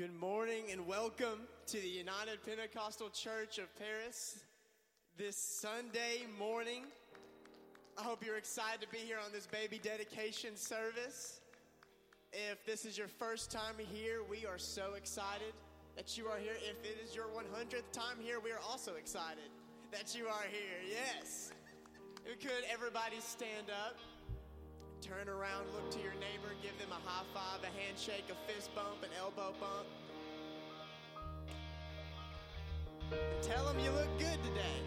Good morning and welcome to the United Pentecostal Church of Paris this Sunday morning. I hope you're excited to be here on this baby dedication service. If this is your first time here, we are so excited that you are here. If it is your 100th time here, we are also excited that you are here. Yes. Could, everybody stand up. Turn around, look to your neighbor, give them a high five, a handshake, a fist bump, an elbow bump. Tell them you look good today.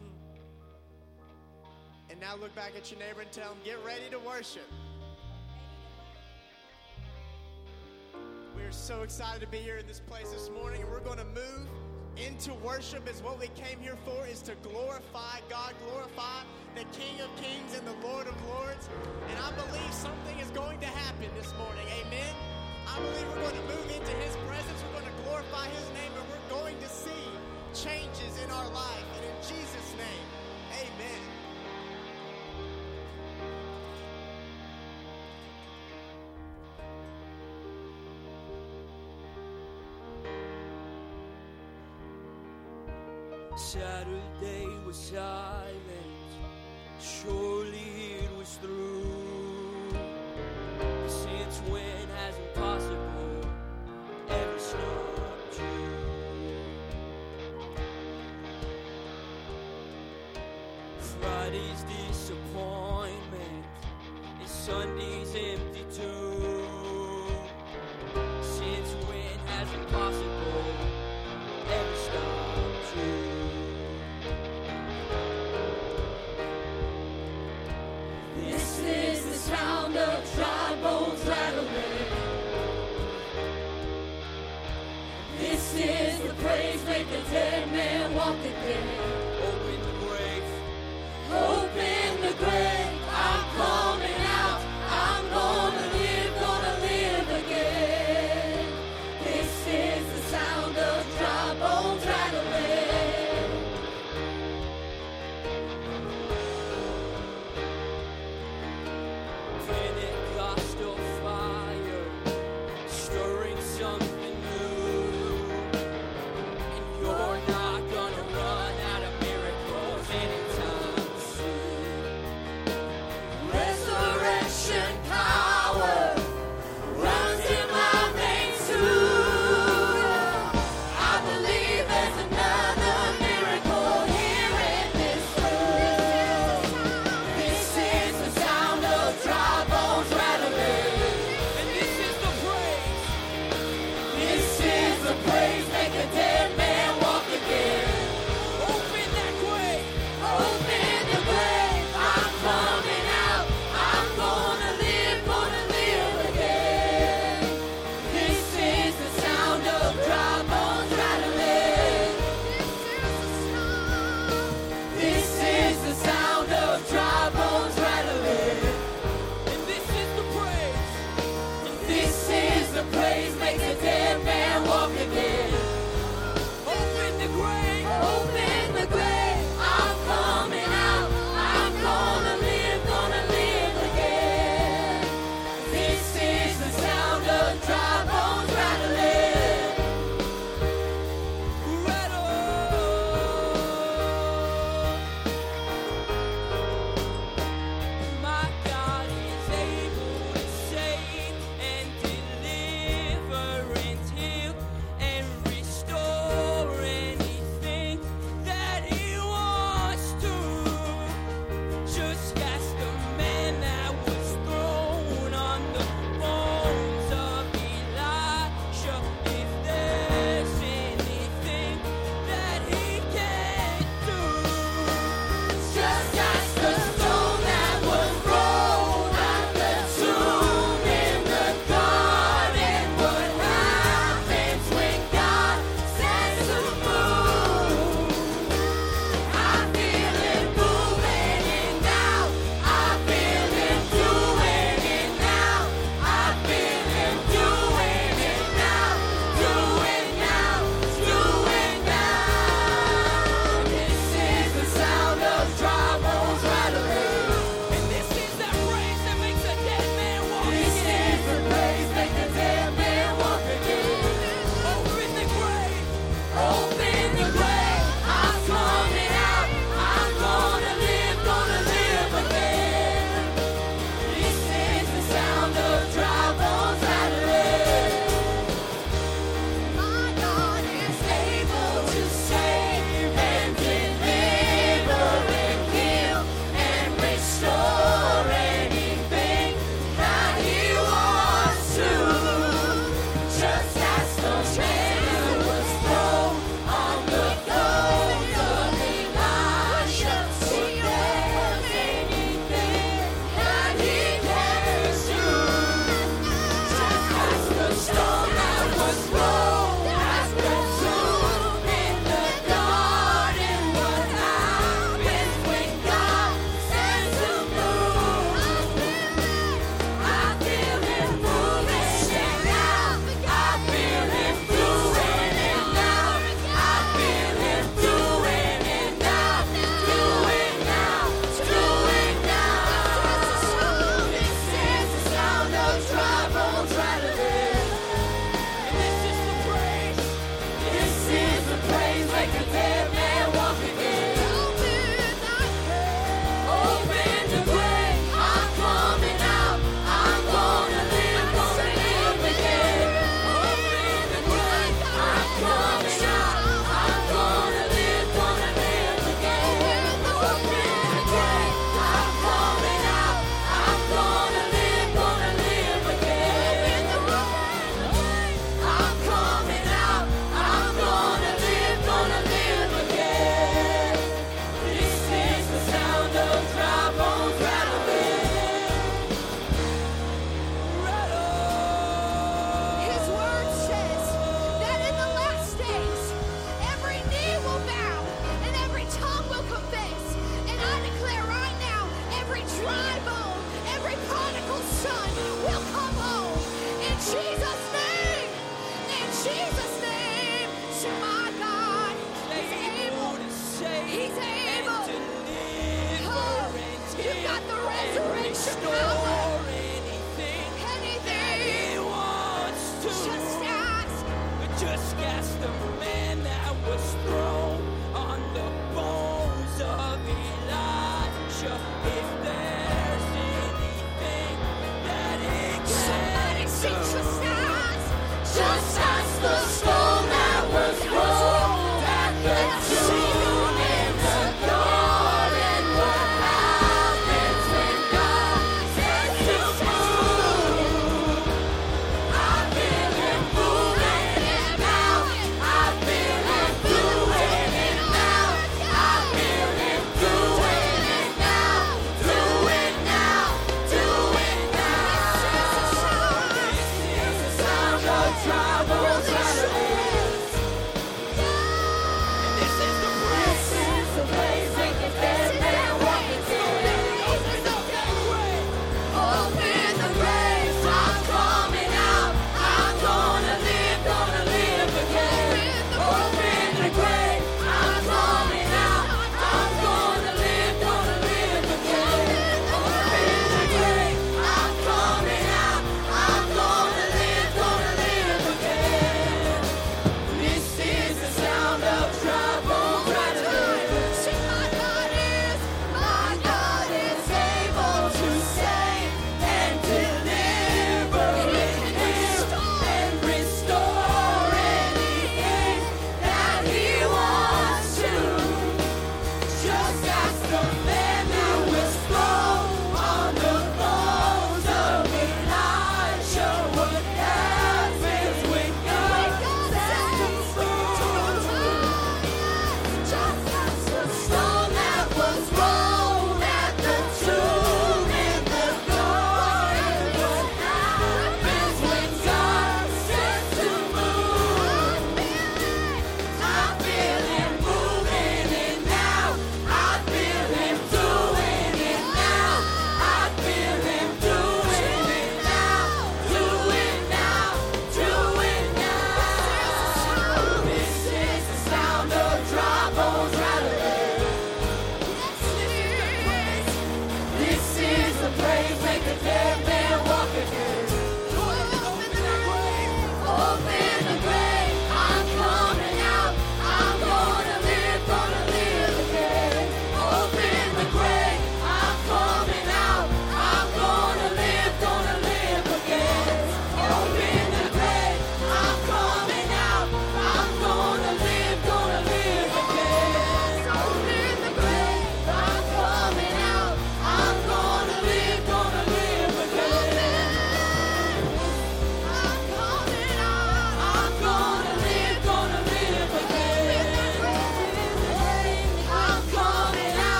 Hmm. And now look back at your neighbor and tell them, get ready to worship. So excited to be here in this place this morning, and we're going to move into worship is what we came here for is to glorify God, glorify the King of Kings and the Lord of Lords. And I believe something is going to happen this morning. Amen. I believe we're going to move into his presence.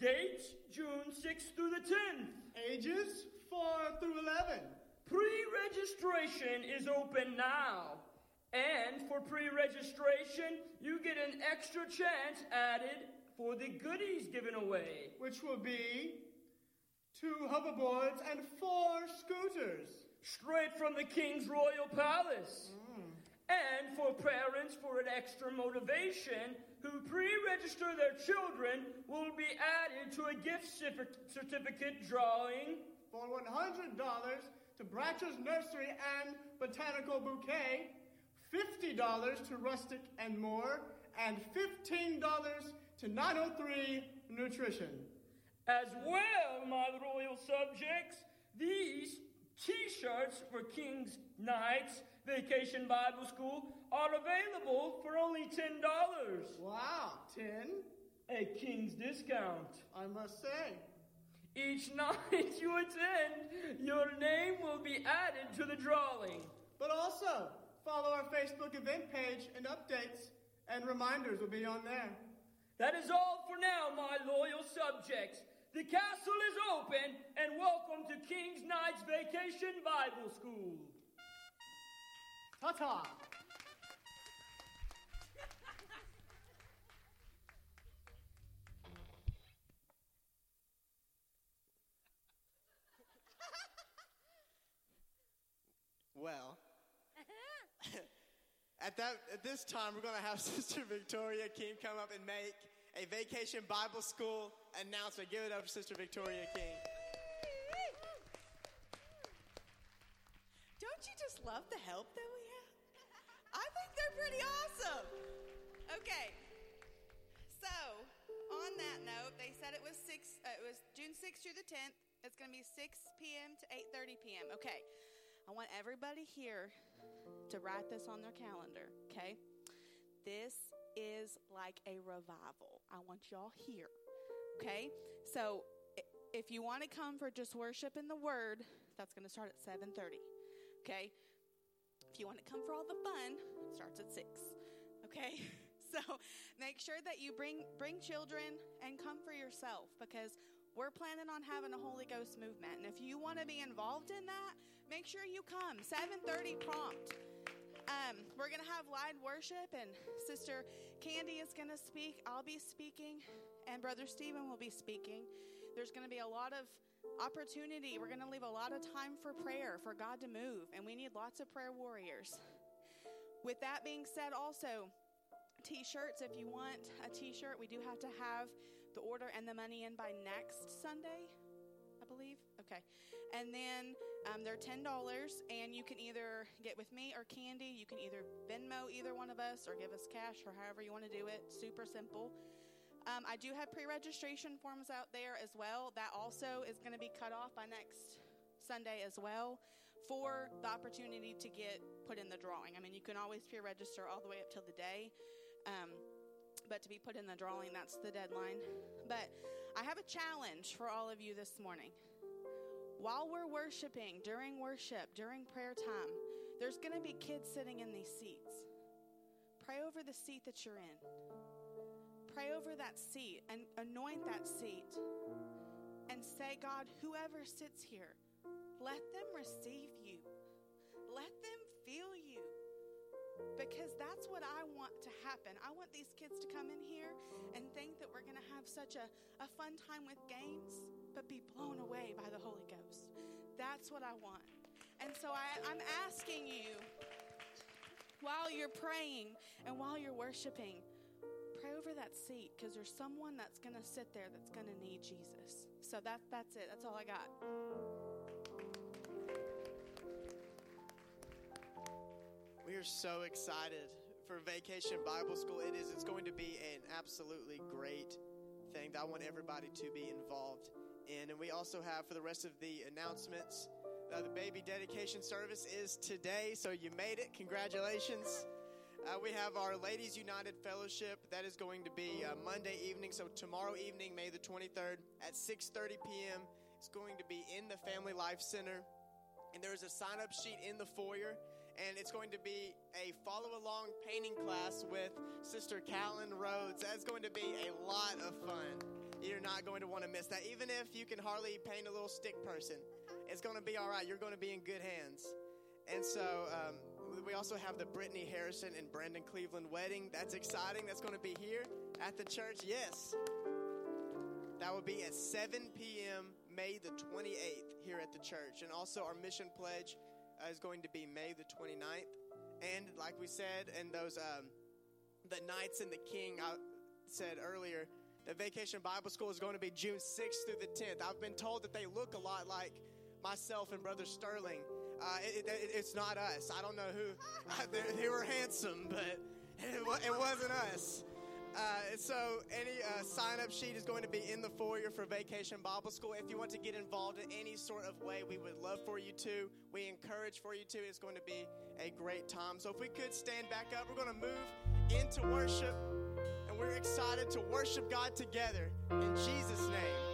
Date June 6th through the 10th. Ages 4 through 11. Pre registration is open now. And for pre registration, you get an extra chance added for the goodies given away. Which will be two hoverboards and four scooters. Straight from the King's Royal Palace. Mm. And for parents for an extra motivation who pre register their children will be added to a gift certificate drawing For $100 to Bratcher's Nursery and Botanical Bouquet, $50 to Rustic and More, and $15 to 903 Nutrition. As well, my royal subjects, these t shirts for King's Knights Vacation Bible School are available for only $10. Wow, 10, A King's discount. I must say. Each night you attend, your name will be added to the drawing. But also, follow our Facebook event page and updates, and reminders will be on there. That is all for now, my loyal subjects. The castle is open, and welcome to King's Knights Vacation Bible School. Ta ta! Well, at that at this time, we're going to have Sister Victoria King come up and make a vacation Bible school announcement. Give it up for Sister Victoria King. Don't you just love the help that we have? I think they're pretty awesome. Okay. So, on that note, they said it was six. Uh, it was June 6th through the 10th. It's going to be 6 p.m. to 8:30 p.m. Okay. I want everybody here to write this on their calendar. Okay. This is like a revival. I want y'all here. Okay. So, if you want to come for just worship in the Word, that's going to start at 7:30. Okay. You want to come for all the fun, it starts at six. Okay. So make sure that you bring bring children and come for yourself because we're planning on having a Holy Ghost movement. And if you want to be involved in that, make sure you come. 7:30 prompt. Um, we're gonna have live worship, and Sister Candy is gonna speak. I'll be speaking, and Brother Stephen will be speaking. There's gonna be a lot of opportunity. We're gonna leave a lot of time for prayer, for God to move, and we need lots of prayer warriors. With that being said, also, t shirts, if you want a t shirt, we do have to have the order and the money in by next Sunday, I believe. Okay. And then um, they're $10, and you can either get with me or Candy. You can either Venmo either one of us or give us cash or however you want to do it. Super simple. Um, I do have pre registration forms out there as well. That also is going to be cut off by next Sunday as well for the opportunity to get put in the drawing. I mean, you can always pre register all the way up till the day. Um, but to be put in the drawing, that's the deadline. But I have a challenge for all of you this morning. While we're worshiping, during worship, during prayer time, there's going to be kids sitting in these seats. Pray over the seat that you're in. Pray over that seat and anoint that seat. And say, God, whoever sits here, let them receive you. Let them feel you because that's what I want to happen. I want these kids to come in here and think that we're going to have such a, a fun time with games, but be blown away by the Holy Ghost. That's what I want. And so I, I'm asking you, while you're praying and while you're worshiping, pray over that seat because there's someone that's going to sit there that's going to need Jesus. So that, that's it. That's all I got. We are so excited for Vacation Bible School. It is. It's going to be an absolutely great thing that I want everybody to be involved in. And we also have for the rest of the announcements, uh, the baby dedication service is today, so you made it. Congratulations. Uh, we have our Ladies United Fellowship that is going to be uh, Monday evening, so tomorrow evening, May the 23rd at 6:30 p.m. It's going to be in the Family Life Center, and there is a sign-up sheet in the foyer. and it's going to be a follow along painting class with Sister Callan Rhodes. That's going to be a lot of fun. You're not going to want to miss that. Even if you can hardly paint a little stick person, it's going to be all right. You're going to be in good hands. And so um, we also have the Brittany Harrison and Brandon Cleveland wedding. That's exciting. That's going to be here at the church. Yes. That will be at 7 p.m. May the 28th here at the church. And also our mission pledge uh, is going to be May the 29th. And like we said, and those um, the Knights and the King, I said earlier, the Vacation Bible School is going to be June 6th through the 10th. I've been told that they look a lot like myself and Brother Sterling. Uh, it, it, it's not us. I don't know who. they, they, were handsome, but it, it wasn't us. Uh, so any uh, sign up sheet is going to be in the foyer for Vacation Bible School. If you want to get involved in any sort of way, we would love for you to. We encourage for you to. It's going to be a great time. So if we could stand back up, we're going to move into worship, and we're excited to worship God together in Jesus' name.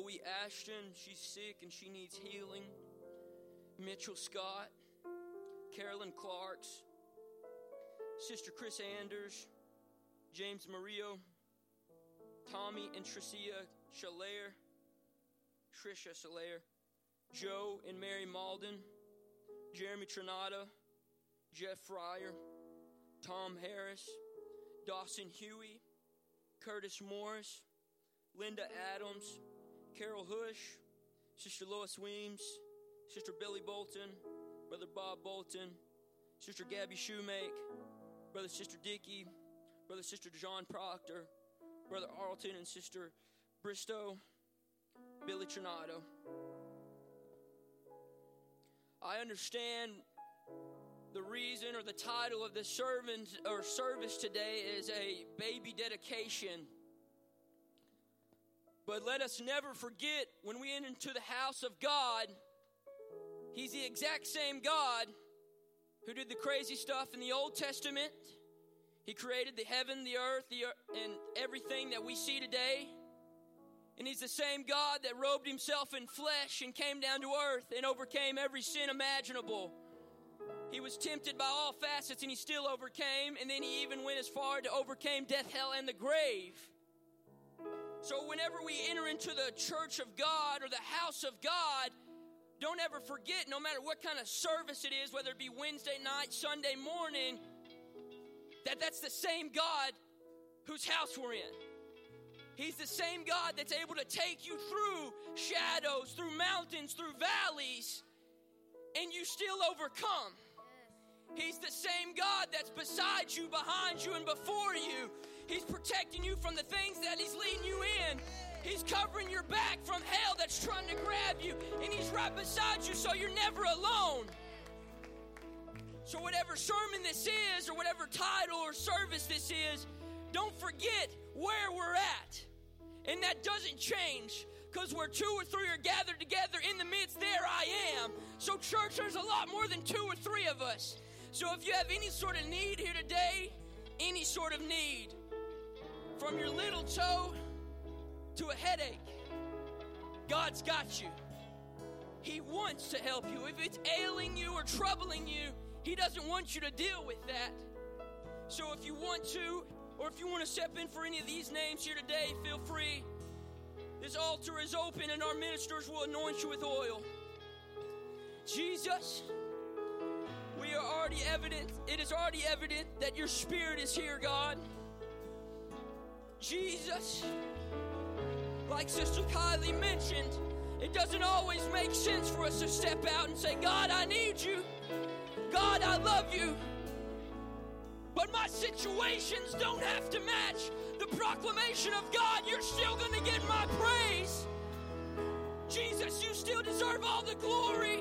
Chloe Ashton, she's sick and she needs healing. Mitchell Scott, Carolyn Clarks, Sister Chris Anders, James Mario, Tommy and Tricia Shalair, Trisha Shalair, Joe and Mary Malden, Jeremy Trinata, Jeff Fryer, Tom Harris, Dawson Huey, Curtis Morris, Linda Adams, Carol Hush, Sister Lois Weems, Sister Billy Bolton, Brother Bob Bolton, Sister Gabby Shoemake, Brother Sister Dickey, Brother Sister John Proctor, Brother Arlton and Sister Bristow, Billy Trinato. I understand the reason or the title of this sermon or service today is a baby dedication. But let us never forget when we enter into the house of God, He's the exact same God who did the crazy stuff in the Old Testament. He created the heaven, the earth, the ear- and everything that we see today. And he's the same God that robed himself in flesh and came down to earth and overcame every sin imaginable. He was tempted by all facets and he still overcame. And then he even went as far to overcame death, hell, and the grave. So whenever we enter into the church of God or the house of God, don't ever forget, no matter what kind of service it is, whether it be Wednesday night, Sunday morning, that that's the same God whose house we're in. He's the same God that's able to take you through shadows, through mountains, through valleys, and you still overcome. He's the same God that's beside you, behind you, and before you. He's protecting you from the things that He's leading you in. He's covering your back from hell that's trying to grab you, and He's right beside you so you're never alone. So, whatever sermon this is, or whatever title or service this is, don't forget where we're at. And that doesn't change because where two or three are gathered together in the midst, there I am. So, church, there's a lot more than two or three of us. So, if you have any sort of need here today, any sort of need, from your little toe to a headache, God's got you. He wants to help you. If it's ailing you or troubling you, He doesn't want you to deal with that. So if you want to, or if you want to step in for any of these names here today, feel free. This altar is open and our ministers will anoint you with oil. Jesus, we are already evident, it is already evident that your spirit is here, God. Jesus, like Sister Kylie mentioned, it doesn't always make sense for us to step out and say, God, I need you. God, I love you. But my situations don't have to match the proclamation of God. You're still going to get my praise. Jesus, you still deserve all the glory.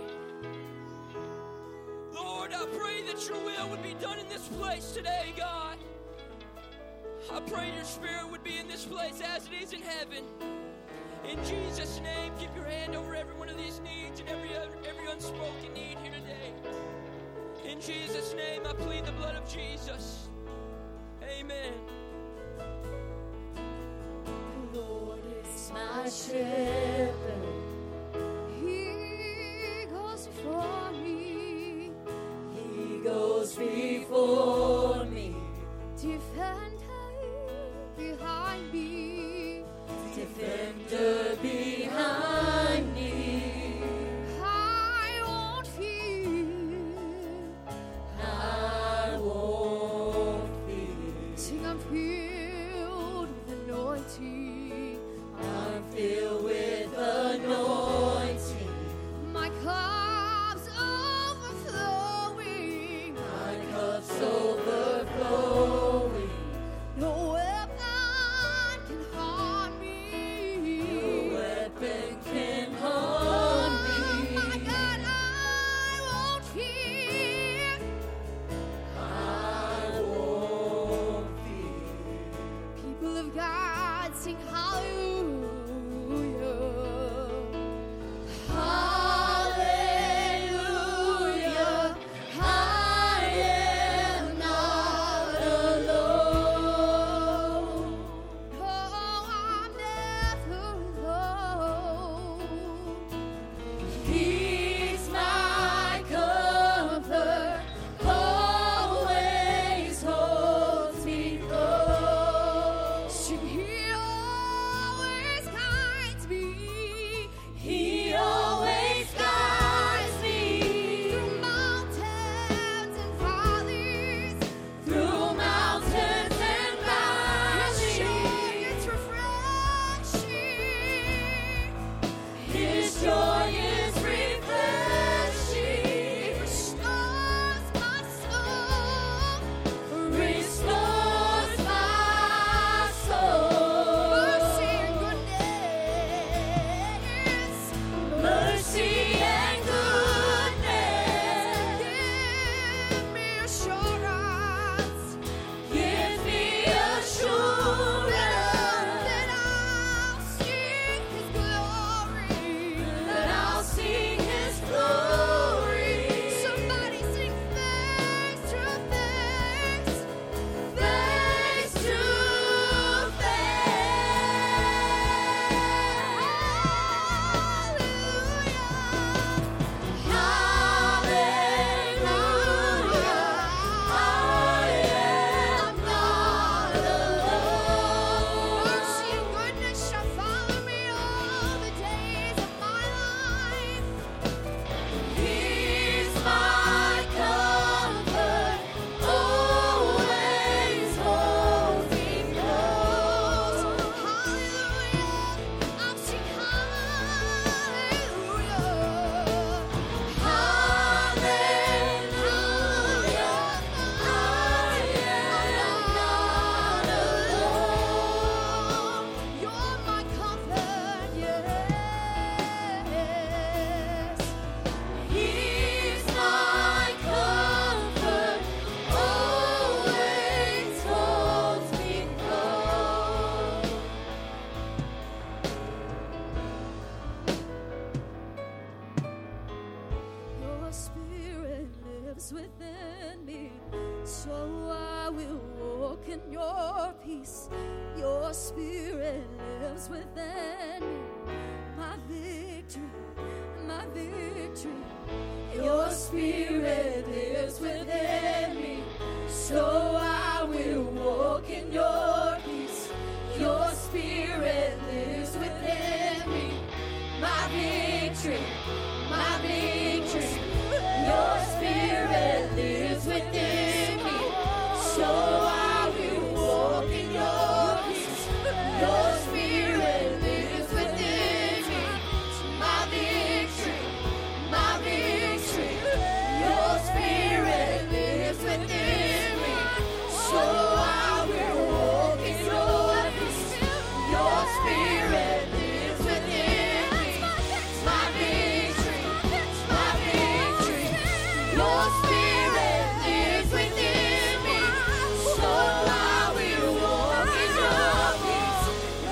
Lord, I pray that your will would be done in this place today, God. I pray your spirit would be in this place as it is in heaven. In Jesus' name, keep your hand over every one of these needs and every every unspoken need here today. In Jesus' name, I plead the blood of Jesus. Amen. The Lord is my shepherd. He goes before me. He goes before me. Defend behind me. Defender behind me.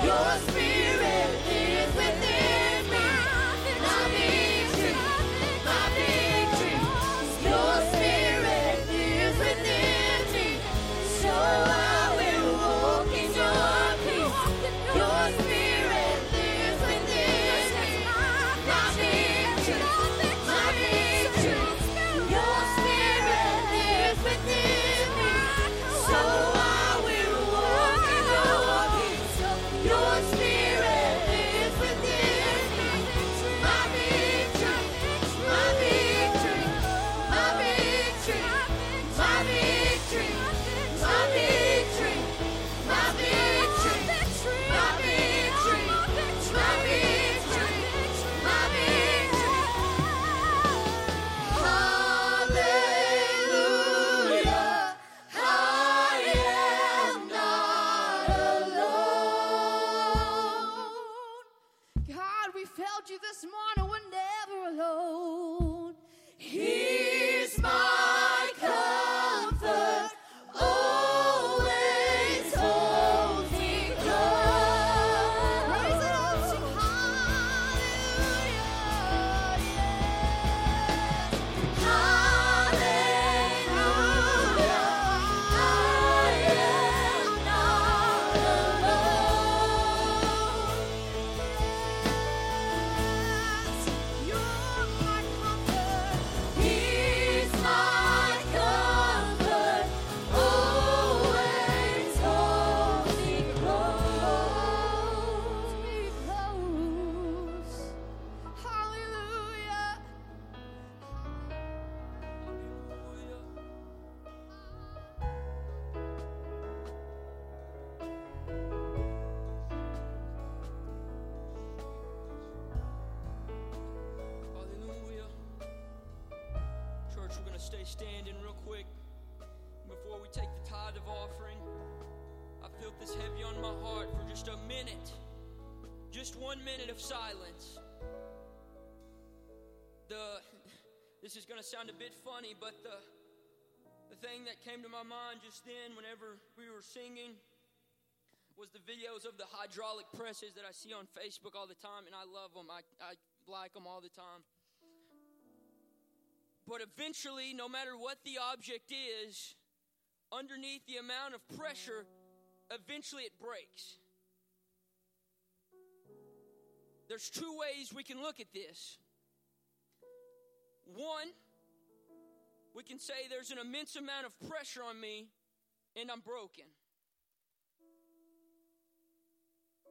Your spirit. But the the thing that came to my mind just then, whenever we were singing, was the videos of the hydraulic presses that I see on Facebook all the time, and I love them. I, I like them all the time. But eventually, no matter what the object is, underneath the amount of pressure, eventually it breaks. There's two ways we can look at this. One, we can say there's an immense amount of pressure on me and I'm broken.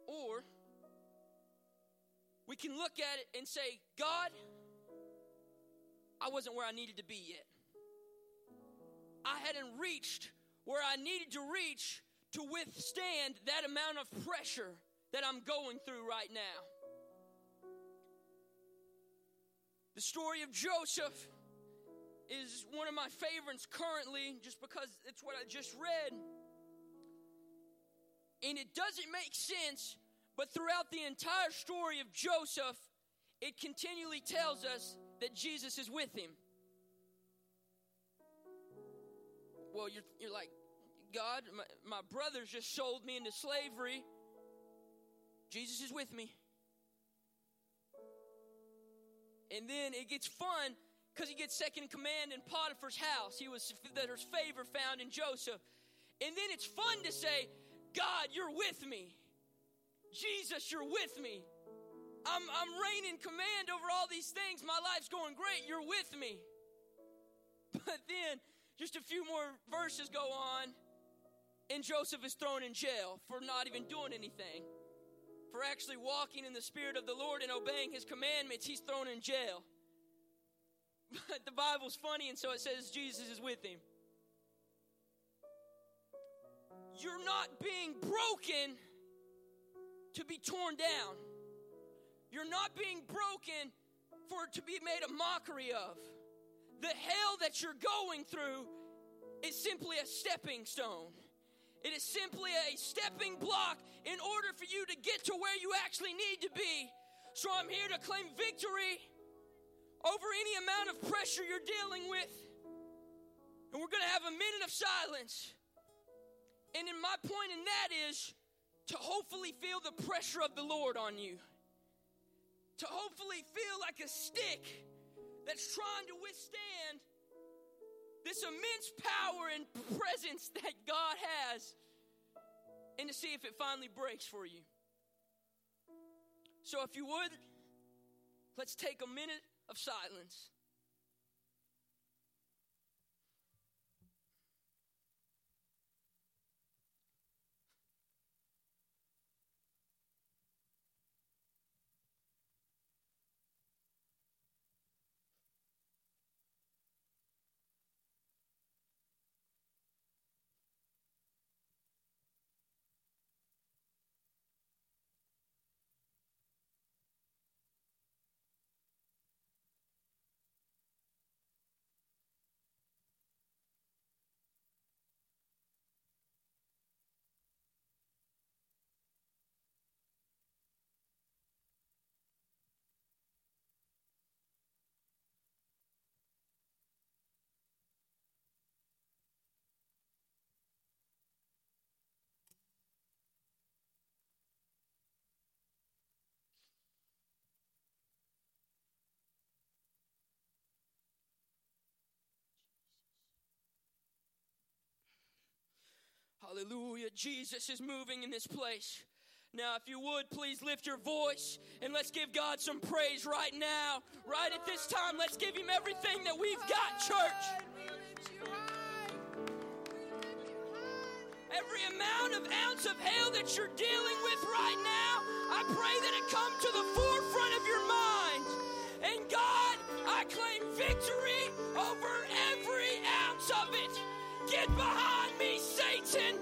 Or we can look at it and say, God, I wasn't where I needed to be yet. I hadn't reached where I needed to reach to withstand that amount of pressure that I'm going through right now. The story of Joseph is one of my favorites currently just because it's what I just read. And it doesn't make sense, but throughout the entire story of Joseph, it continually tells us that Jesus is with him. Well, you're, you're like, God, my, my brothers just sold me into slavery. Jesus is with me. And then it gets fun because he gets second command in Potiphar's house. He was there's favor found in Joseph. And then it's fun to say, God, you're with me. Jesus, you're with me. I'm, I'm reigning command over all these things. My life's going great. You're with me. But then, just a few more verses go on, and Joseph is thrown in jail for not even doing anything. For actually walking in the Spirit of the Lord and obeying His commandments, he's thrown in jail. But the Bible's funny, and so it says Jesus is with him. You're not being broken to be torn down. You're not being broken for it to be made a mockery of. The hell that you're going through is simply a stepping stone. It is simply a stepping block in order for you to get to where you actually need to be. So I'm here to claim victory over any amount of pressure you're dealing with. And we're going to have a minute of silence. And in my point in that is to hopefully feel the pressure of the Lord on you. To hopefully feel like a stick that's trying to withstand this immense power and presence that God has and to see if it finally breaks for you. So, if you would, let's take a minute of silence. Hallelujah. Jesus is moving in this place. Now, if you would, please lift your voice and let's give God some praise right now. Right at this time, let's give Him everything that we've got, church. Every amount of ounce of hell that you're dealing with right now, I pray that it come to the forefront of your mind. And God, I claim victory over every ounce of it. Get behind me, Satan.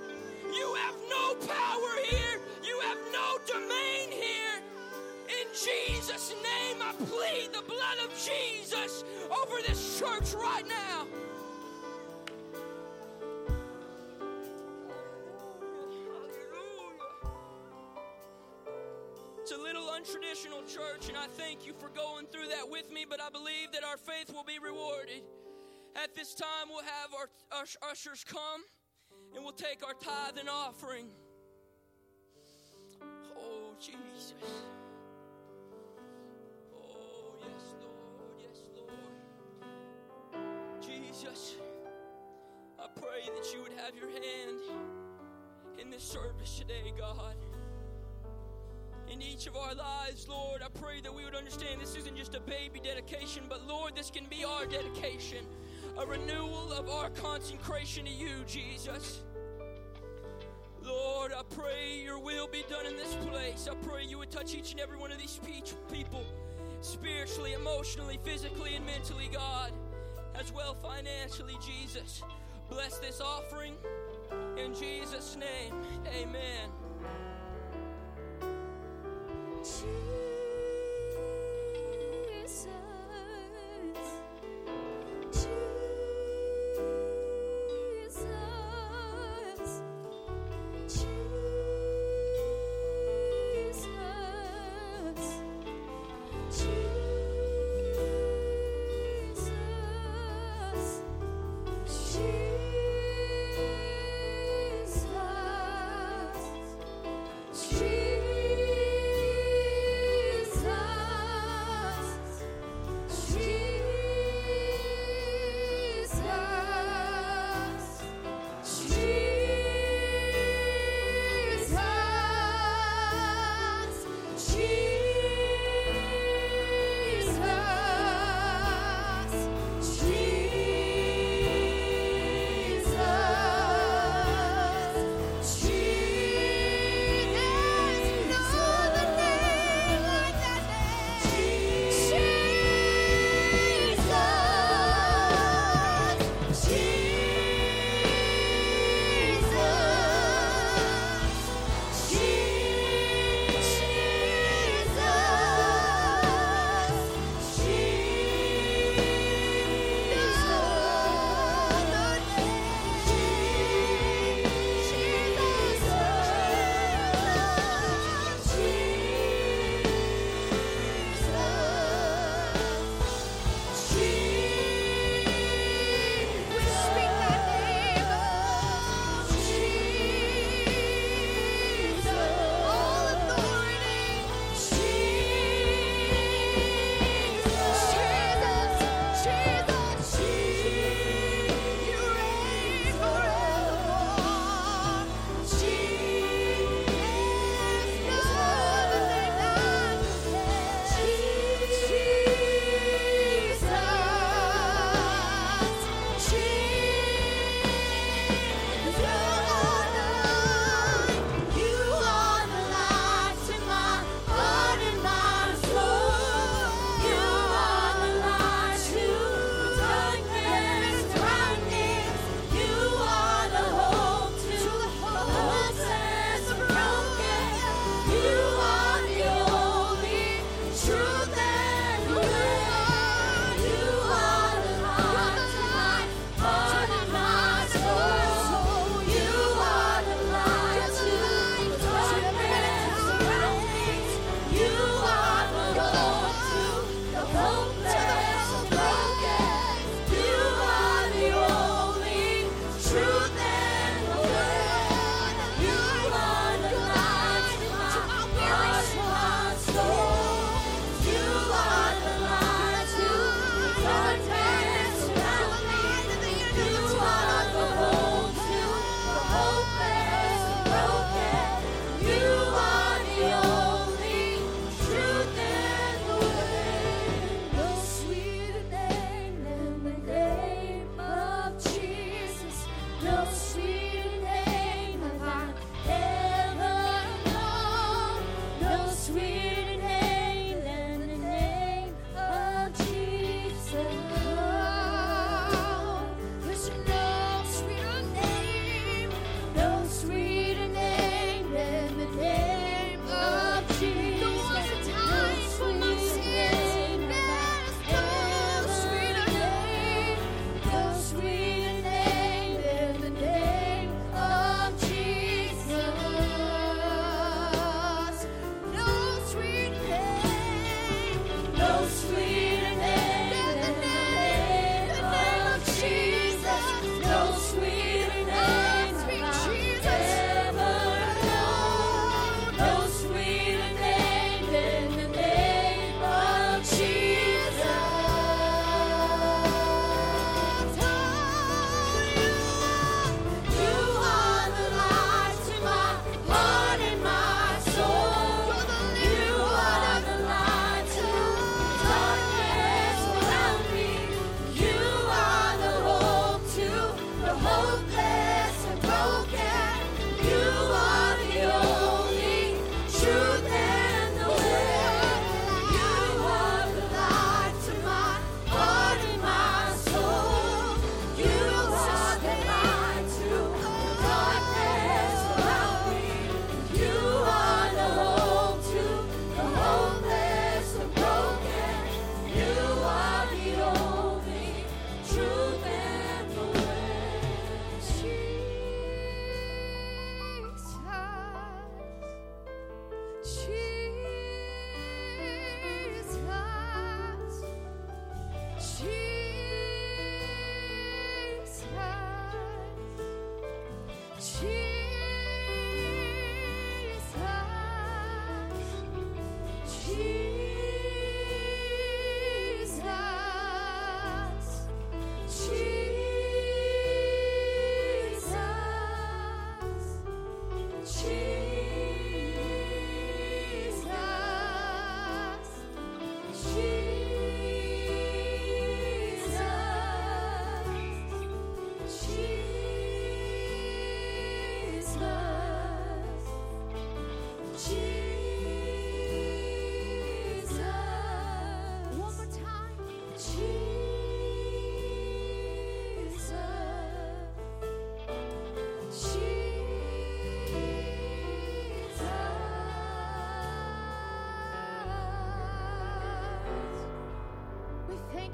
You have no power here. You have no domain here. In Jesus' name, I plead the blood of Jesus over this church right now. It's a little untraditional church, and I thank you for going through that with me, but I believe that our faith will be rewarded. At this time, we'll have our, ushers come and we'll take our tithe and offering. Oh, Jesus. Oh, yes, Lord. Yes, Lord. Jesus, I pray that you would have your hand in this service today, God. In each of our lives, Lord, I pray that we would understand this isn't just a baby dedication, but Lord, this can be our dedication a renewal of our consecration to you, Jesus. Lord, I pray your will be done in this place. I pray you would touch each and every one of these people spiritually, emotionally, physically, and mentally, God, as well financially, Jesus. Bless this offering in Jesus' name. Amen.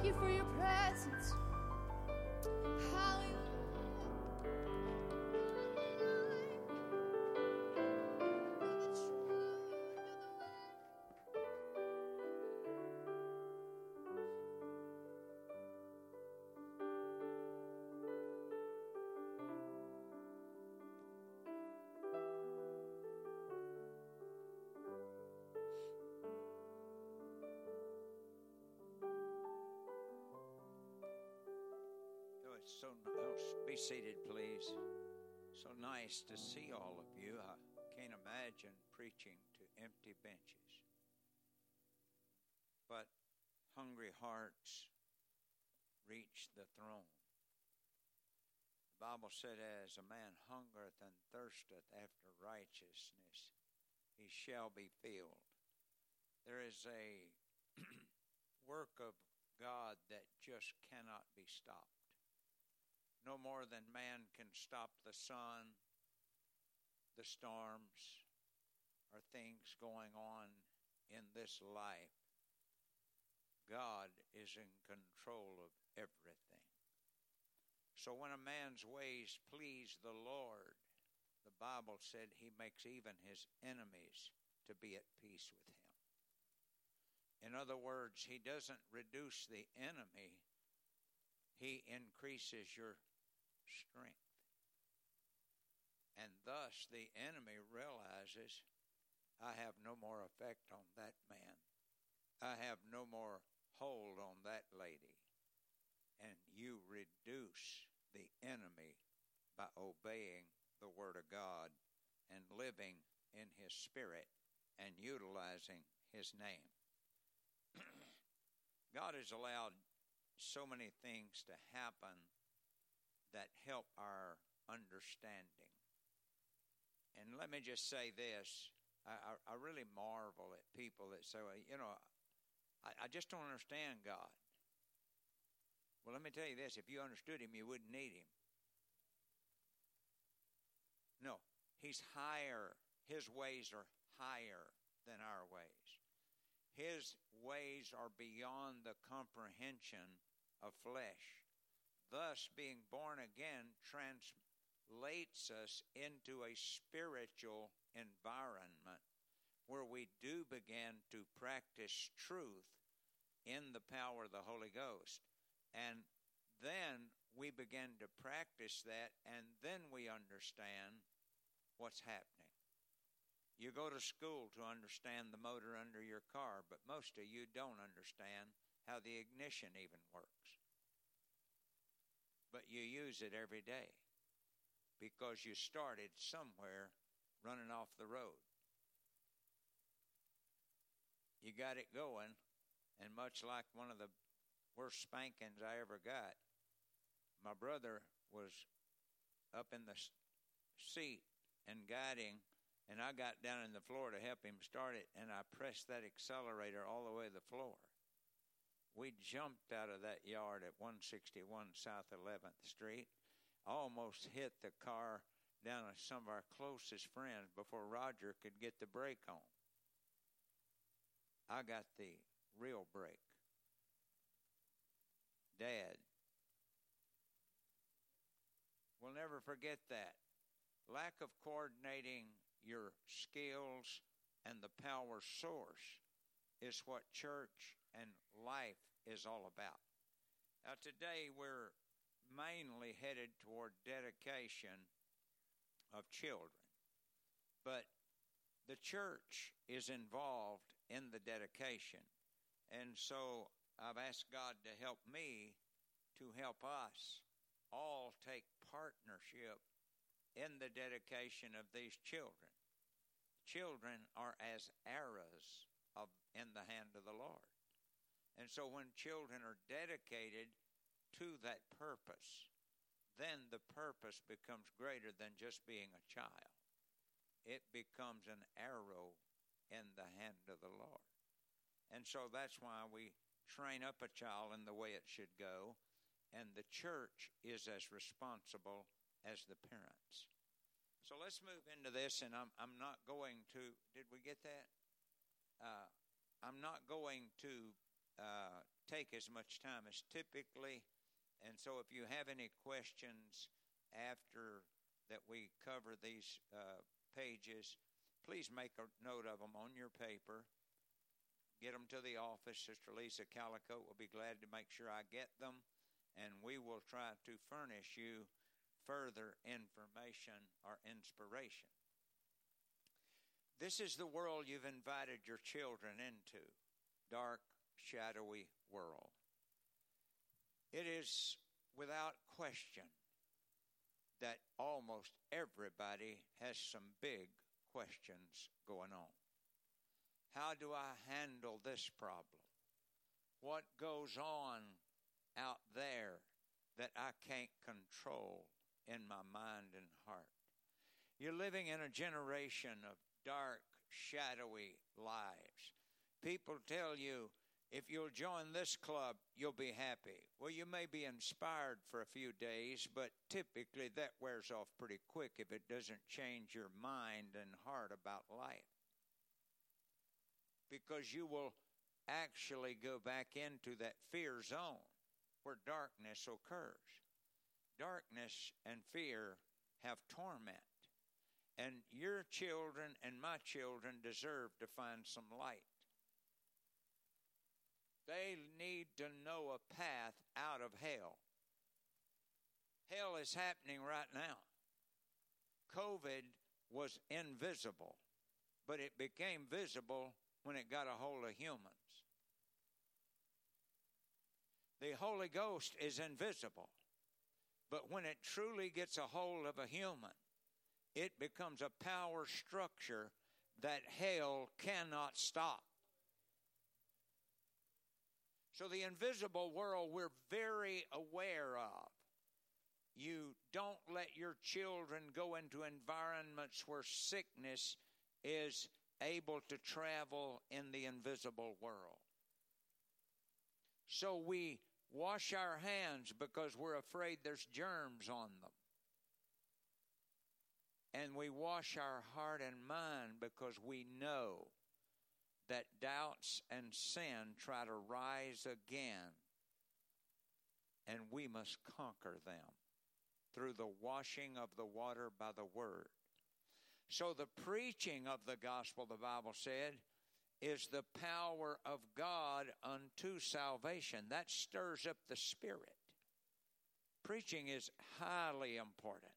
Thank you for your presence. So oh, be seated, please. So nice to see all of you. I can't imagine preaching to empty benches. But hungry hearts reach the throne. The Bible said, As a man hungereth and thirsteth after righteousness, he shall be filled. There is a work of God that just cannot be stopped no more than man can stop the sun, the storms, or things going on in this life. God is in control of everything. So when a man's ways please the Lord, the Bible said he makes even his enemies to be at peace with him. In other words, he doesn't reduce the enemy, he increases your strength. And thus the enemy realizes I have no more effect on that man. I have no more hold on that lady. And you reduce the enemy by obeying the Word of God and living in His Spirit and utilizing His name. God has allowed so many things to happen that help our understanding. And let me just say this I, I, I really marvel at people that say, well, you know, I, I just don't understand God. Well, let me tell you this if you understood Him, you wouldn't need Him. No, He's higher. His ways are higher than our ways. His ways are beyond the comprehension of flesh. Thus, being born again translates us into a spiritual environment where we do begin to practice truth in the power of the Holy Ghost. And then we begin to practice that, and then we understand what's happening. You go to school to understand the motor under your car, but most of you don't understand how the ignition even works. But you use it every day because you started somewhere running off the road. You got it going, and much like one of the worst spankings I ever got, my brother was up in the seat and guiding and I got down in the floor to help him start it, and I pressed that accelerator all the way to the floor. We jumped out of that yard at 161 South 11th Street, almost hit the car down to some of our closest friends before Roger could get the brake on. I got the real brake. Dad. We'll never forget that. Lack of coordinating your skills and the power source is what church and life is all about. Now, today we're mainly headed toward dedication of children, but the church is involved in the dedication. And so I've asked God to help me to help us all take partnership in the dedication of these children. Children are as arrows of, in the hand of the Lord. And so when children are dedicated to that purpose, then the purpose becomes greater than just being a child. It becomes an arrow in the hand of the Lord. And so that's why we train up a child in the way it should go, and the church is as responsible as the parents. So let's move into this, and I'm, I'm not going to, did we get that? Uh, I'm not going to uh, take as much time as typically. And so, if you have any questions after that we cover these uh, pages, please make a note of them on your paper. Get them to the office. Sister Lisa Calico will be glad to make sure I get them, and we will try to furnish you further information or inspiration. This is the world you've invited your children into dark, shadowy world. It is without question that almost everybody has some big questions going on. How do I handle this problem? What goes on out there that I can't control in my mind and heart? You're living in a generation of dark, shadowy lives. People tell you if you'll join this club, you'll be happy. Well, you may be inspired for a few days, but typically that wears off pretty quick if it doesn't change your mind and heart about life. Because you will actually go back into that fear zone where darkness occurs. Darkness and fear have torment. And your children and my children deserve to find some light. They need to know a path out of hell. Hell is happening right now. COVID was invisible, but it became visible when it got a hold of humans. The Holy Ghost is invisible, but when it truly gets a hold of a human, it becomes a power structure that hell cannot stop. So, the invisible world we're very aware of. You don't let your children go into environments where sickness is able to travel in the invisible world. So, we wash our hands because we're afraid there's germs on them. And we wash our heart and mind because we know that doubts and sin try to rise again, and we must conquer them through the washing of the water by the word. So, the preaching of the gospel, the Bible said, is the power of God unto salvation. That stirs up the spirit. Preaching is highly important.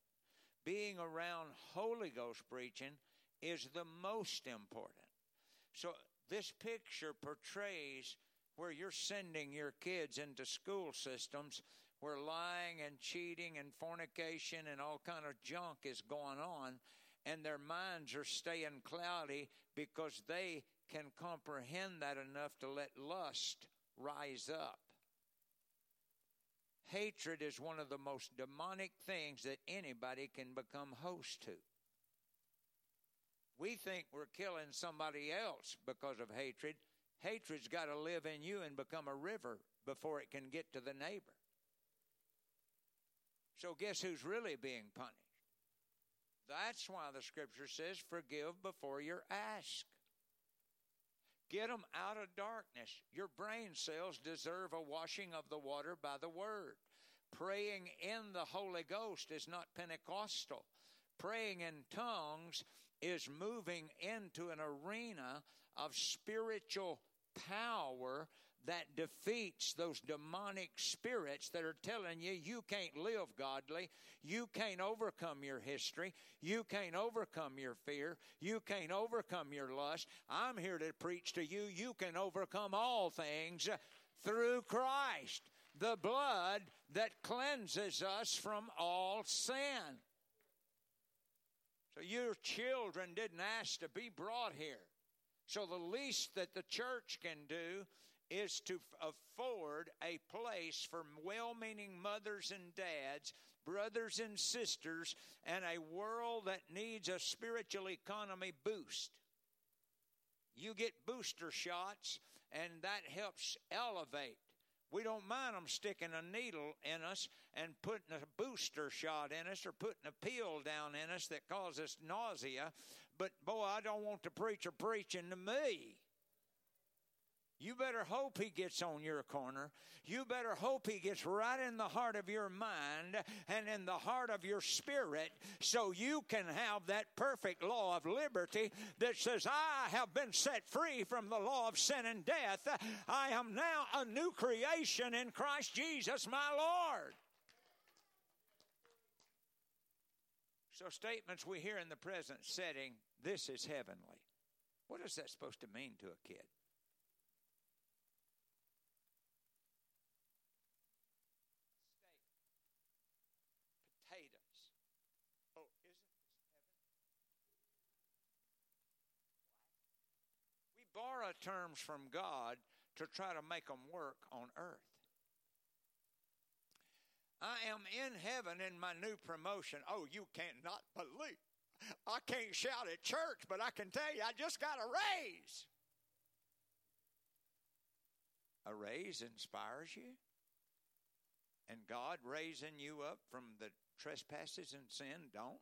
Being around Holy Ghost preaching is the most important. So, this picture portrays where you're sending your kids into school systems where lying and cheating and fornication and all kind of junk is going on and their minds are staying cloudy because they can comprehend that enough to let lust rise up. Hatred is one of the most demonic things that anybody can become host to. We think we're killing somebody else because of hatred. Hatred's got to live in you and become a river before it can get to the neighbor. So, guess who's really being punished? That's why the scripture says, Forgive before you're asked. Get them out of darkness. Your brain cells deserve a washing of the water by the word. Praying in the Holy Ghost is not Pentecostal. Praying in tongues is moving into an arena of spiritual power that defeats those demonic spirits that are telling you you can't live godly, you can't overcome your history, you can't overcome your fear, you can't overcome your lust. I'm here to preach to you you can overcome all things through Christ, the blood that cleanses us from all sin. So your children didn't ask to be brought here. So the least that the church can do is to afford a place for well meaning mothers and dads, brothers and sisters, and a world that needs a spiritual economy boost. You get booster shots, and that helps elevate we don't mind them sticking a needle in us and putting a booster shot in us or putting a pill down in us that causes nausea. But boy, I don't want the preacher preaching to me. You better hope he gets on your corner. You better hope he gets right in the heart of your mind and in the heart of your spirit so you can have that perfect law of liberty that says, I have been set free from the law of sin and death. I am now a new creation in Christ Jesus, my Lord. So, statements we hear in the present setting, this is heavenly. What is that supposed to mean to a kid? Borrow terms from God to try to make them work on earth. I am in heaven in my new promotion. Oh, you cannot believe. I can't shout at church, but I can tell you I just got a raise. A raise inspires you. And God raising you up from the trespasses and sin don't.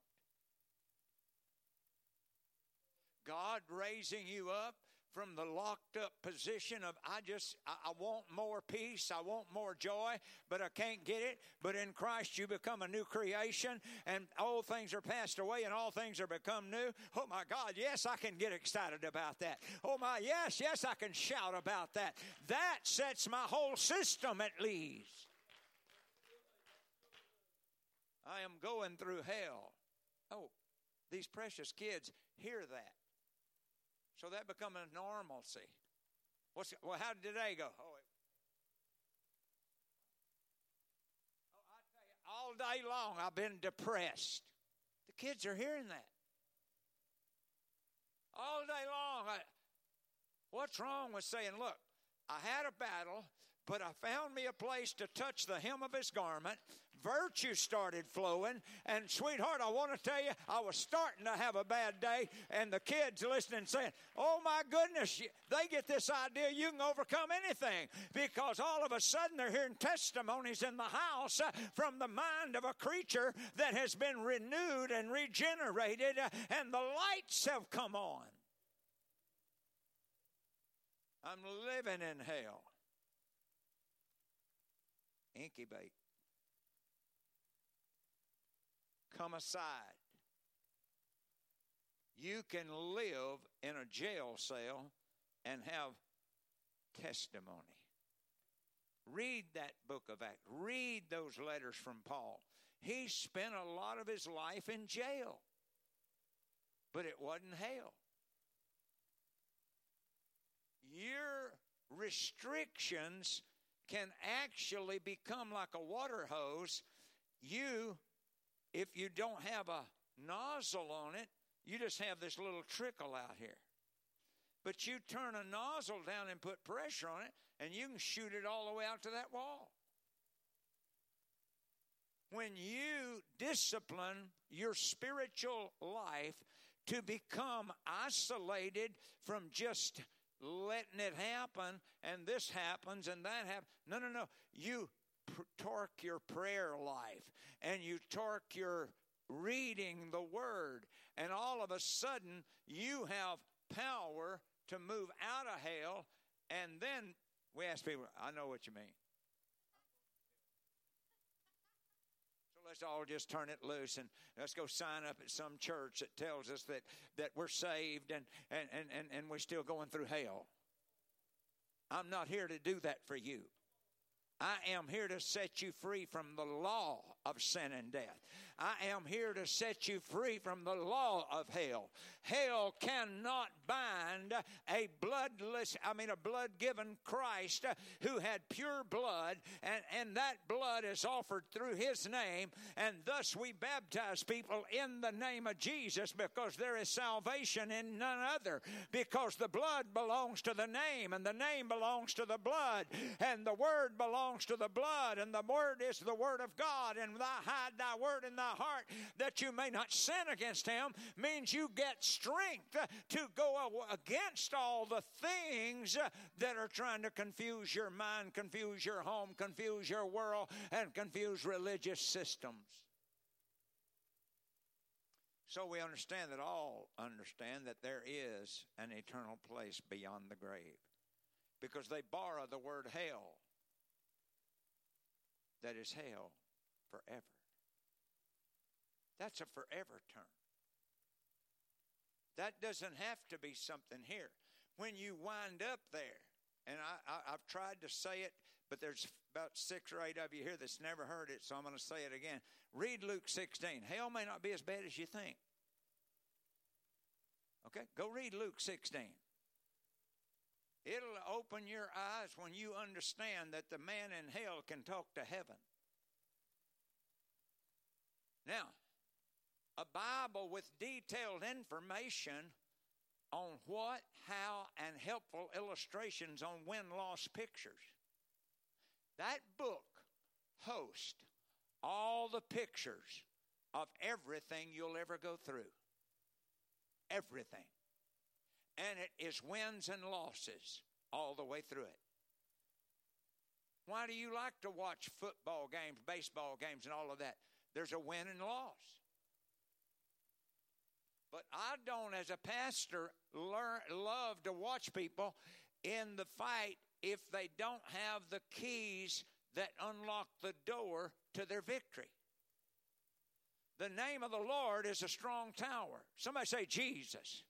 God raising you up from the locked up position of I just I, want more peace, I want more joy, but I can't get it. But in Christ you become a new creation, and old things are passed away and all things are become new. Oh my God, yes, I can get excited about that. Oh my yes, yes, I can shout about that. That sets my whole system at least. I am going through hell. Oh, these precious kids hear that. So that becomes a normalcy. What's well? How did today go? Oh, it, oh, all day long I've been depressed. The kids are hearing that all day long. I, what's wrong with saying, "Look, I had a battle, but I found me a place to touch the hem of his garment, virtue started flowing. And, sweetheart, I want to tell you, I was starting to have a bad day, and the kids listening saying, Oh my goodness, they get this idea you can overcome anything because all of a sudden they're hearing testimonies in the house uh, from the mind of a creature that has been renewed and regenerated, uh, and the lights have come on. I'm living in hell. Incubate. Come aside. You can live in a jail cell and have testimony. Read that book of Acts. Read those letters from Paul. He spent a lot of his life in jail, but it wasn't hell. Your restrictions can actually become like a water hose. You if you don't have a nozzle on it, you just have this little trickle out here. But you turn a nozzle down and put pressure on it, and you can shoot it all the way out to that wall. When you discipline your spiritual life to become isolated from just letting it happen and this happens and that happens, no, no, no. You torque your prayer life and you torque your reading the word, and all of a sudden you have power to move out of hell. And then we ask people, I know what you mean. So let's all just turn it loose and let's go sign up at some church that tells us that, that we're saved and, and, and, and, and we're still going through hell. I'm not here to do that for you. I am here to set you free from the law of sin and death. I am here to set you free from the law of hell. Hell cannot bind a bloodless, I mean, a blood given Christ who had pure blood, and, and that blood is offered through his name, and thus we baptize people in the name of Jesus because there is salvation in none other, because the blood belongs to the name, and the name belongs to the blood, and the word belongs to the blood, and the word is the word of God, and thy hide thy word in thy heart that you may not sin against him means you get strength to go against all the things that are trying to confuse your mind, confuse your home, confuse your world, and confuse religious systems. So we understand that all understand that there is an eternal place beyond the grave. because they borrow the word hell. That is hell forever. That's a forever term. That doesn't have to be something here. When you wind up there, and I, have tried to say it, but there's about six or eight of you here that's never heard it, so I'm going to say it again. Read Luke 16. Hell may not be as bad as you think. Okay, go read Luke 16. It'll open your eyes when you understand that the man in hell can talk to heaven. Now, a Bible with detailed information on what, how, and helpful illustrations on win loss pictures. That book hosts all the pictures of everything you'll ever go through. Everything. And it is wins and losses all the way through it. Why do you like to watch football games, baseball games, and all of that? There's a win and loss. But I don't, as a pastor, learn, love to watch people in the fight if they don't have the keys that unlock the door to their victory. The name of the Lord is a strong tower. Somebody say, Jesus.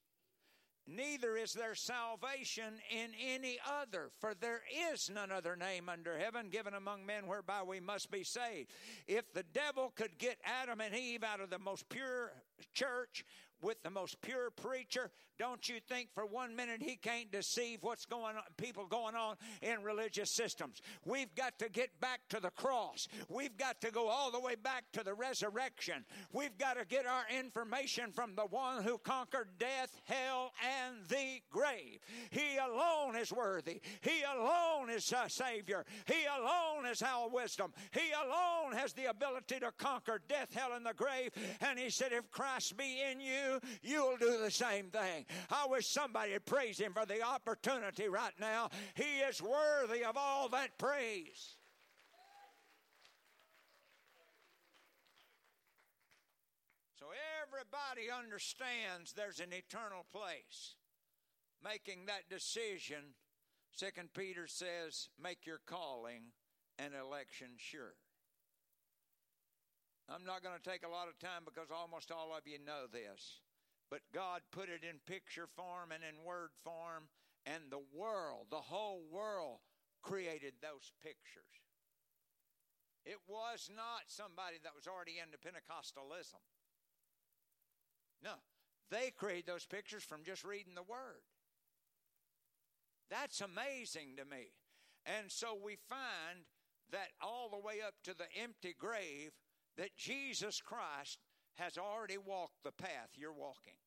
Neither is there salvation in any other, for there is none other name under heaven given among men whereby we must be saved. If the devil could get Adam and Eve out of the most pure church with the most pure preacher, don't you think for one minute he can't deceive what's going on, people going on in religious systems? We've got to get back to the cross. We've got to go all the way back to the resurrection. We've got to get our information from the one who conquered death, hell, and the grave. He alone is worthy. He alone is a Savior. He alone is our wisdom. He alone has the ability to conquer death, hell, and the grave. And he said, If Christ be in you, you'll do the same thing. I wish somebody would praise him for the opportunity right now. He is worthy of all that praise. So everybody understands there's an eternal place. Making that decision, Second Peter says, make your calling and election sure. I'm not going to take a lot of time because almost all of you know this. But God put it in picture form and in word form, and the world, the whole world, created those pictures. It was not somebody that was already into Pentecostalism. No, they created those pictures from just reading the Word. That's amazing to me. And so we find that all the way up to the empty grave, that Jesus Christ has already walked the path you're walking.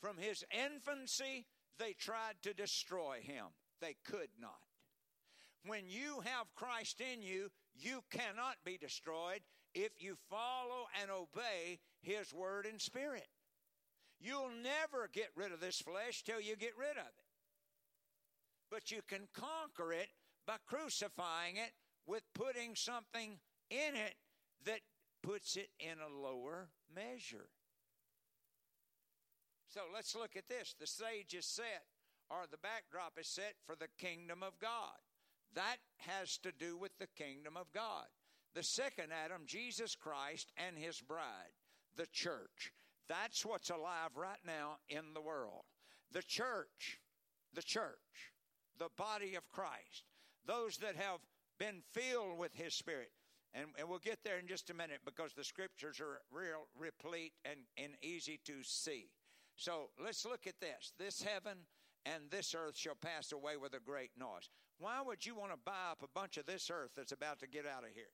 From his infancy, they tried to destroy him. They could not. When you have Christ in you, you cannot be destroyed if you follow and obey his word and spirit. You'll never get rid of this flesh till you get rid of it. But you can conquer it by crucifying it with putting something in it that puts it in a lower measure. So let's look at this. The stage is set, or the backdrop is set for the kingdom of God. That has to do with the kingdom of God. The second Adam, Jesus Christ and his bride, the church. That's what's alive right now in the world. The church, the church, the body of Christ, those that have been filled with his spirit. And, and we'll get there in just a minute because the scriptures are real replete and, and easy to see. So let's look at this. This heaven and this earth shall pass away with a great noise. Why would you want to buy up a bunch of this earth that's about to get out of here?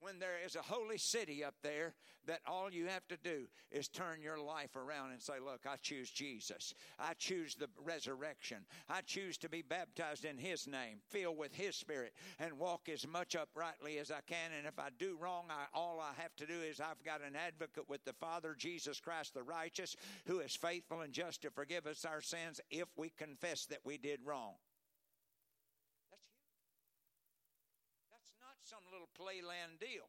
When there is a holy city up there that all you have to do is turn your life around and say, Look, I choose Jesus. I choose the resurrection. I choose to be baptized in His name, filled with His Spirit, and walk as much uprightly as I can. And if I do wrong, I, all I have to do is I've got an advocate with the Father, Jesus Christ the righteous, who is faithful and just to forgive us our sins if we confess that we did wrong. Some little playland deal.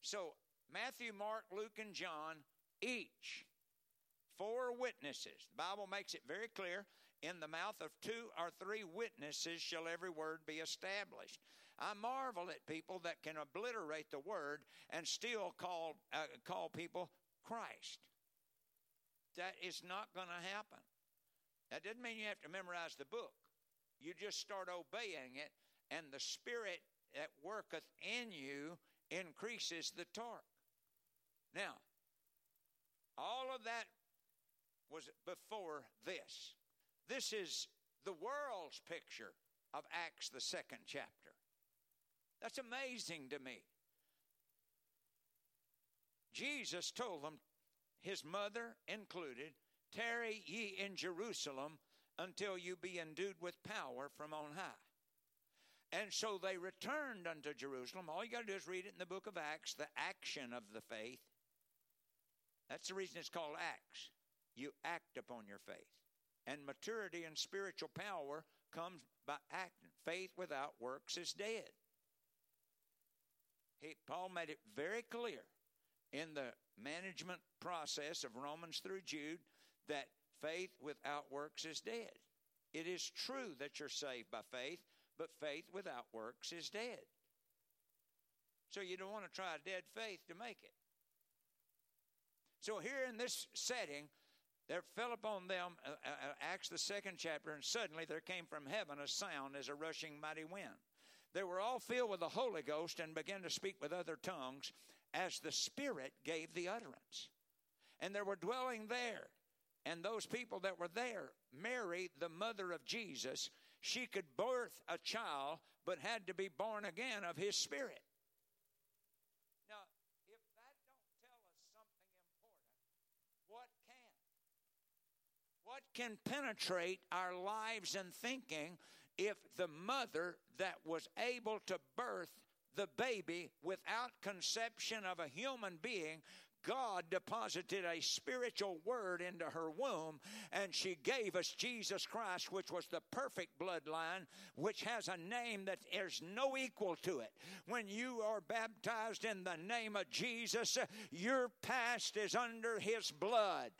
So, Matthew, Mark, Luke, and John, each four witnesses. The Bible makes it very clear in the mouth of two or three witnesses shall every word be established. I marvel at people that can obliterate the word and still call uh, call people Christ. That is not going to happen. That doesn't mean you have to memorize the book. You just start obeying it, and the Spirit that worketh in you increases the torque. Now, all of that was before this. This is the world's picture of Acts, the second chapter. That's amazing to me. Jesus told them, his mother included, Tarry ye in Jerusalem until you be endued with power from on high. And so they returned unto Jerusalem. All you got to do is read it in the book of Acts, the action of the faith. That's the reason it's called Acts. You act upon your faith. And maturity and spiritual power comes by acting. Faith without works is dead. He, Paul made it very clear in the management process of Romans through Jude that faith without works is dead. It is true that you're saved by faith, but faith without works is dead. So you don't want to try a dead faith to make it. So here in this setting, there fell upon them, uh, uh, uh, Acts the second chapter, and suddenly there came from heaven a sound as a rushing mighty wind. They were all filled with the Holy Ghost and began to speak with other tongues as the Spirit gave the utterance. And there were dwelling there, and those people that were there, Mary, the mother of Jesus, she could birth a child, but had to be born again of his Spirit. Now, if that don't tell us something important, what can? What can penetrate our lives and thinking if the mother that was able to birth the baby without conception of a human being God deposited a spiritual word into her womb, and she gave us Jesus Christ, which was the perfect bloodline, which has a name that there's no equal to it. When you are baptized in the name of Jesus, your past is under his blood.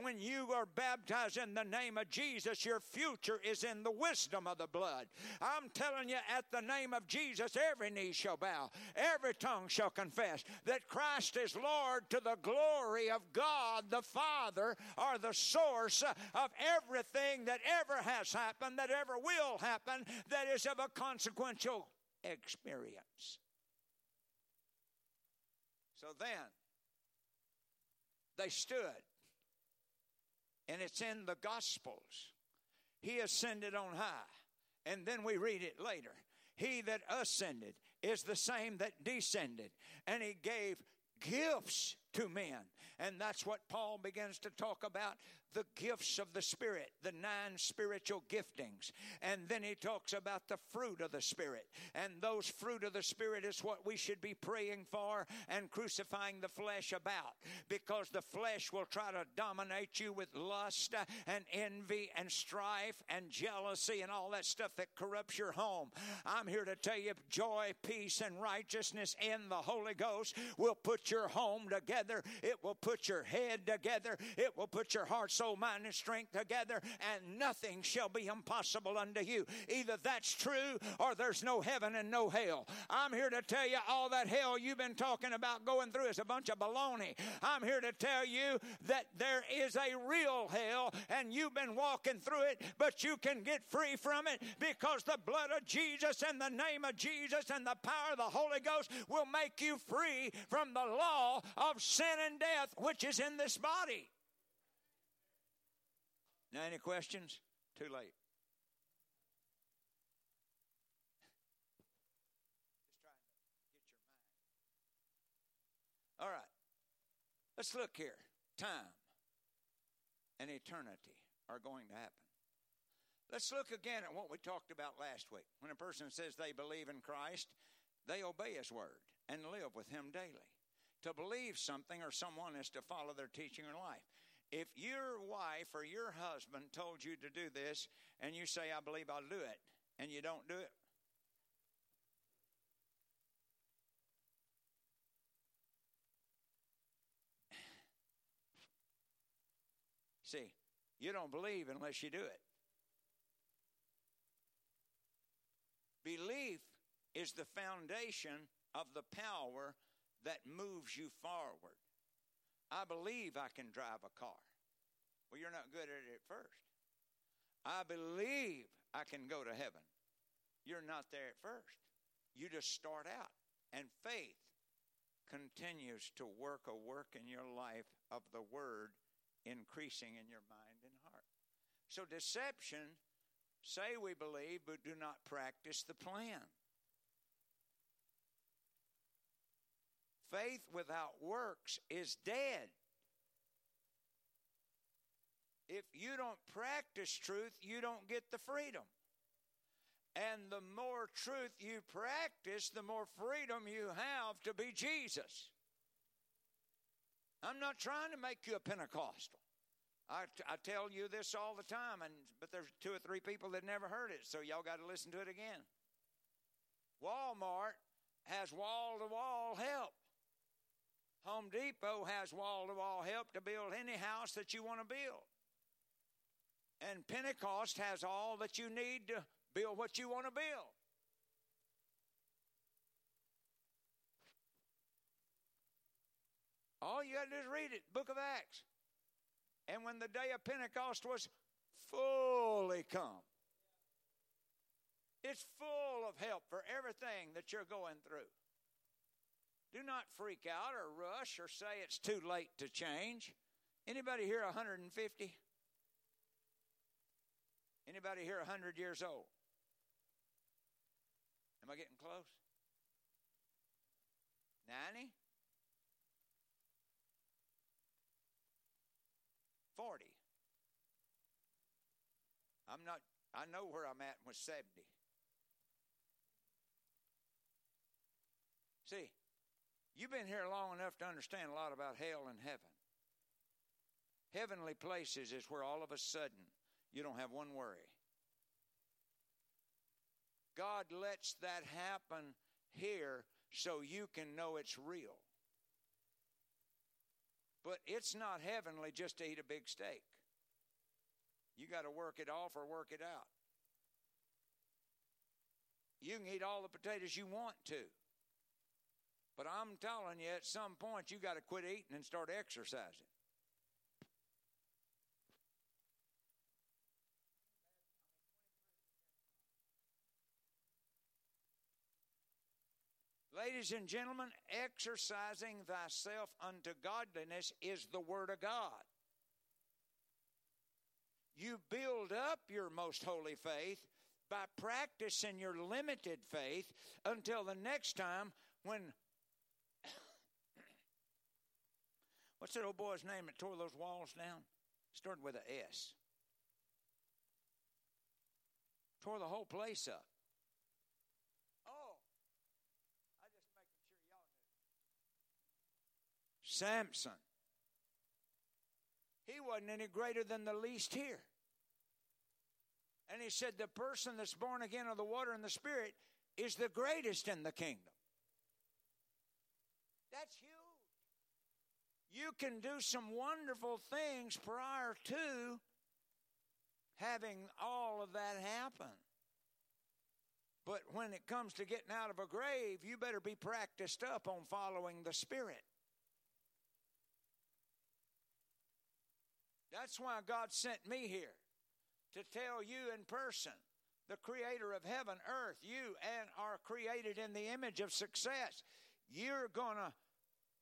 When you are baptized in the name of Jesus, your future is in the wisdom of the blood. I'm telling you, at the name of Jesus, every knee shall bow, every tongue shall confess that Christ is Lord to the the glory of God the Father are the source of everything that ever has happened, that ever will happen, that is of a consequential experience. So then, they stood, and it's in the Gospels. He ascended on high. And then we read it later. He that ascended is the same that descended, and he gave gifts to men. And that's what Paul begins to talk about the gifts of the Spirit, the nine spiritual giftings. And then he talks about the fruit of the Spirit. And those fruit of the Spirit is what we should be praying for and crucifying the flesh about. Because the flesh will try to dominate you with lust and envy and strife and jealousy and all that stuff that corrupts your home. I'm here to tell you joy, peace, and righteousness in the Holy Ghost will put your home together. It will put your head together. It will put your heart soul, mind, and strength together, and nothing shall be impossible unto you. Either that's true or there's no heaven and no hell. I'm here to tell you all that hell you've been talking about going through is a bunch of baloney. I'm here to tell you that there is a real hell and you've been walking through it, but you can get free from it because the blood of Jesus and the name of Jesus and the power of the Holy Ghost will make you free from the law of sin and death which is in this body. Now, any questions? Too late. Just trying to get your mind. All right. Let's look here. Time and eternity are going to happen. Let's look again at what we talked about last week. When a person says they believe in Christ, they obey His word and live with Him daily. To believe something or someone is to follow their teaching or life. If your wife or your husband told you to do this and you say, I believe I'll do it, and you don't do it, See, you don't believe unless you do it. Belief is the foundation of the power that moves you forward. I believe I can drive a car. Well, you're not good at it at first. I believe I can go to heaven. You're not there at first. You just start out. And faith continues to work a work in your life of the word increasing in your mind and heart. So, deception say we believe, but do not practice the plan. Faith without works is dead. If you don't practice truth, you don't get the freedom. And the more truth you practice, the more freedom you have to be Jesus. I'm not trying to make you a Pentecostal. I, I tell you this all the time, and but there's two or three people that never heard it, so y'all got to listen to it again. Walmart has wall to wall help. Home Depot has wall to wall help to build any house that you want to build. And Pentecost has all that you need to build what you want to build. All you got to do is read it, Book of Acts. And when the day of Pentecost was fully come, it's full of help for everything that you're going through. Do not freak out or rush or say it's too late to change. Anybody here 150? Anybody here 100 years old? Am I getting close? 90? 40. I'm not, I know where I'm at with 70. See, you've been here long enough to understand a lot about hell and heaven. Heavenly places is where all of a sudden you don't have one worry. God lets that happen here so you can know it's real. But it's not heavenly just to eat a big steak. You got to work it off or work it out. You can eat all the potatoes you want to. But I'm telling you, at some point, you got to quit eating and start exercising. Ladies and gentlemen, exercising thyself unto godliness is the Word of God. You build up your most holy faith by practicing your limited faith until the next time when. What's that old boy's name that tore those walls down? Started with an S. Tore the whole place up. Oh, I just making sure y'all knew. Samson. He wasn't any greater than the least here. And he said, The person that's born again of the water and the Spirit is the greatest in the kingdom. That's huge. You can do some wonderful things prior to having all of that happen. But when it comes to getting out of a grave, you better be practiced up on following the Spirit. That's why God sent me here to tell you in person the creator of heaven, earth, you and are created in the image of success. You're going to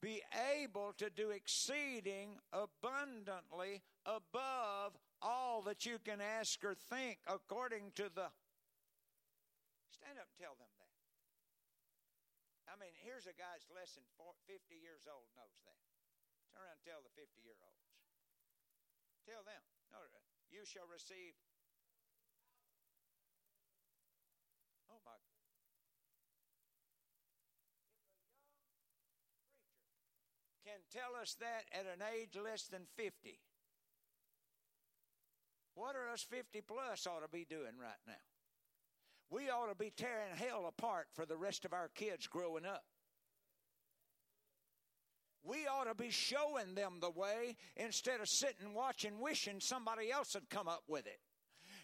be able to do exceeding abundantly above all that you can ask or think according to the. Stand up and tell them that. I mean, here's a guy that's less than 50 years old knows that. Turn around and tell the 50 year olds. Tell them. No, you shall receive. Oh my. Can tell us that at an age less than 50. What are us 50 plus ought to be doing right now? We ought to be tearing hell apart for the rest of our kids growing up we ought to be showing them the way instead of sitting watching wishing somebody else had come up with it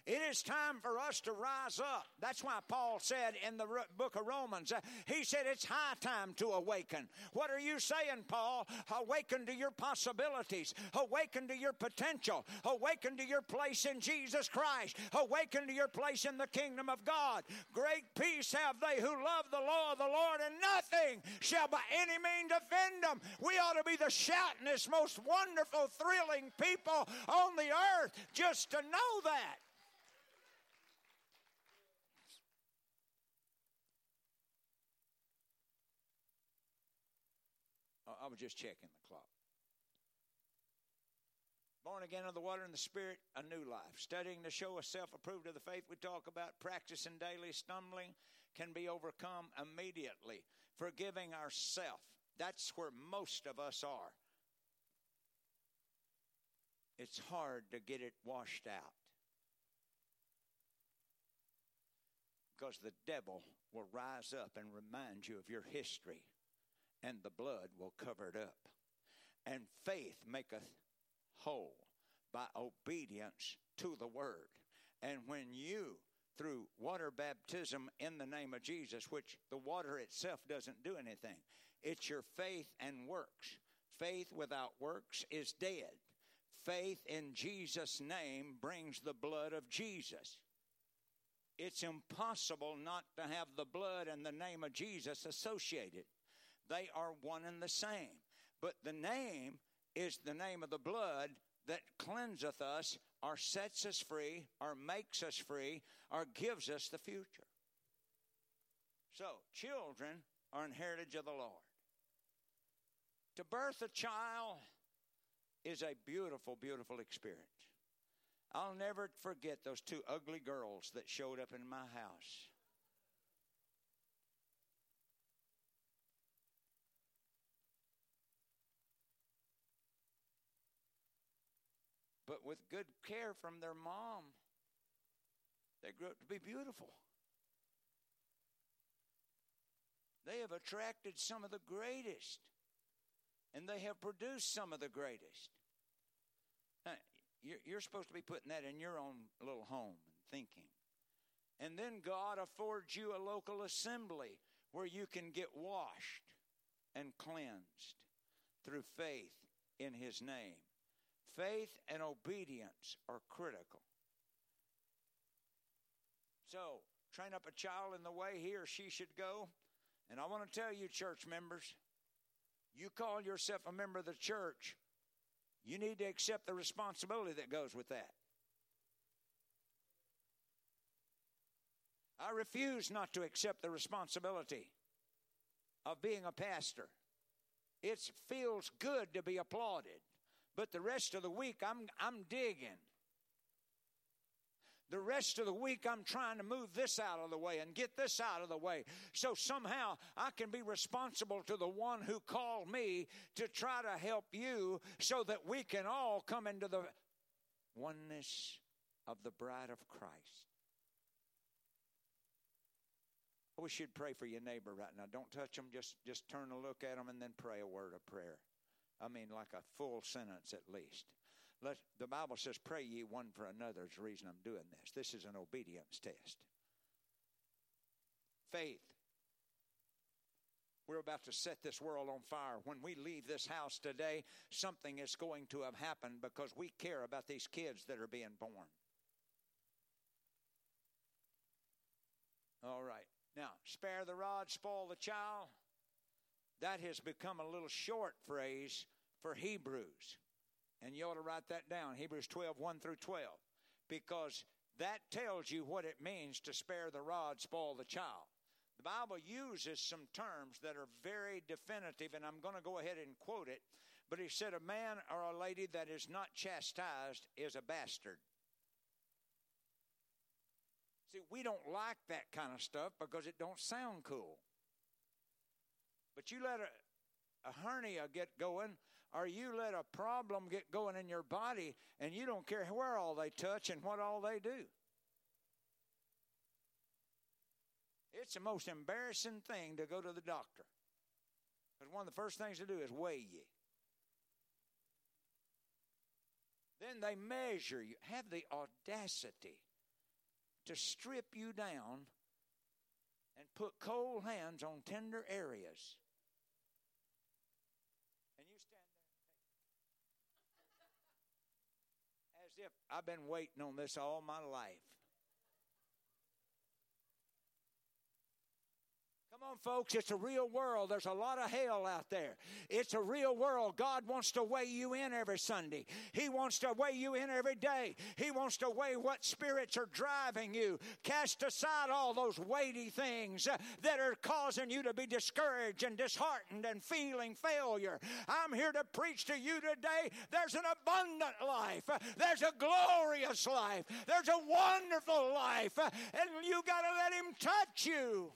It is time for us to rise up. That's why Paul said in the book of Romans, uh, he said it's high time to awaken. What are you saying, Paul? Awaken to your possibilities, awaken to your potential, awaken to your place in Jesus Christ, awaken to your place in the kingdom of God. Great peace have they who love the law of the Lord, and nothing shall by any means offend them. We ought to be the shoutingest, most wonderful, thrilling people on the earth just to know that. I was just checking the clock. Born again of the water and the Spirit, a new life. Studying to show us self approved of the faith we talk about, practicing daily, stumbling can be overcome immediately. Forgiving ourself. That's where most of us are. It's hard to get it washed out. Because the devil will rise up and remind you of your history, and the blood will cover it up. And faith maketh whole by obedience to the word. And when you, through water baptism in the name of Jesus, which the water itself doesn't do anything, it's your faith and works. Faith without works is dead. Faith in Jesus' name brings the blood of Jesus. It's impossible not to have the blood and the name of Jesus associated. They are one and the same. But the name is the name of the blood that cleanseth us, or sets us free, or makes us free, or gives us the future. So, children are an heritage of the Lord. To birth a child is a beautiful, beautiful experience. I'll never forget those two ugly girls that showed up in my house. But with good care from their mom, they grew up to be beautiful. They have attracted some of the greatest, and they have produced some of the greatest. Now, you're, you're supposed to be putting that in your own little home and thinking. And then God affords you a local assembly where you can get washed and cleansed through faith in His name. Faith and obedience are critical. So, train up a child in the way he or she should go. And I want to tell you, church members, you call yourself a member of the church, you need to accept the responsibility that goes with that. I refuse not to accept the responsibility of being a pastor. It feels good to be applauded, but the rest of the week I'm, I'm digging. The rest of the week, I'm trying to move this out of the way and get this out of the way. So somehow I can be responsible to the one who called me to try to help you so that we can all come into the oneness of the bride of Christ. I wish you'd pray for your neighbor right now. Don't touch them, just, just turn a look at them and then pray a word of prayer. I mean, like a full sentence at least. Let, the Bible says, pray ye one for another is the reason I'm doing this. This is an obedience test. Faith. We're about to set this world on fire. When we leave this house today, something is going to have happened because we care about these kids that are being born. All right. Now, spare the rod, spoil the child. That has become a little short phrase for Hebrews. And you ought to write that down Hebrews 12, 1 through 12. Because that tells you what it means to spare the rod, spoil the child. The Bible uses some terms that are very definitive, and I'm going to go ahead and quote it. But he said, A man or a lady that is not chastised is a bastard. See, we don't like that kind of stuff because it don't sound cool. But you let a, a hernia get going, or you let a problem get going in your body, and you don't care where all they touch and what all they do. It's the most embarrassing thing to go to the doctor. Because one of the first things to do is weigh you. Then they measure you, have the audacity to strip you down and put cold hands on tender areas. And you stand there as if I've been waiting on this all my life. Come on, folks, it's a real world. There's a lot of hell out there. It's a real world. God wants to weigh you in every Sunday. He wants to weigh you in every day. He wants to weigh what spirits are driving you. Cast aside all those weighty things that are causing you to be discouraged and disheartened and feeling failure. I'm here to preach to you today. There's an abundant life, there's a glorious life, there's a wonderful life, and you got to let Him touch you.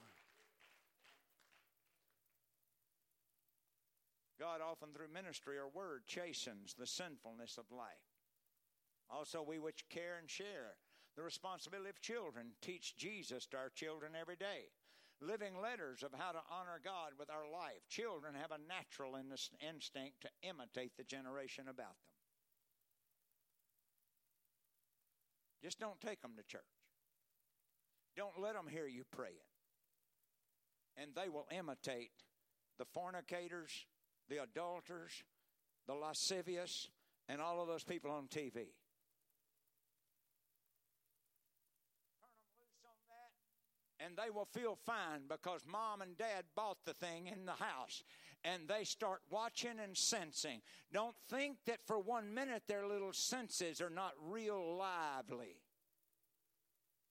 God often through ministry or word chastens the sinfulness of life. Also, we which care and share the responsibility of children teach Jesus to our children every day. Living letters of how to honor God with our life. Children have a natural instinct to imitate the generation about them. Just don't take them to church. Don't let them hear you praying. And they will imitate the fornicators, the adulterers, the lascivious, and all of those people on TV. And they will feel fine because mom and dad bought the thing in the house and they start watching and sensing. Don't think that for one minute their little senses are not real lively.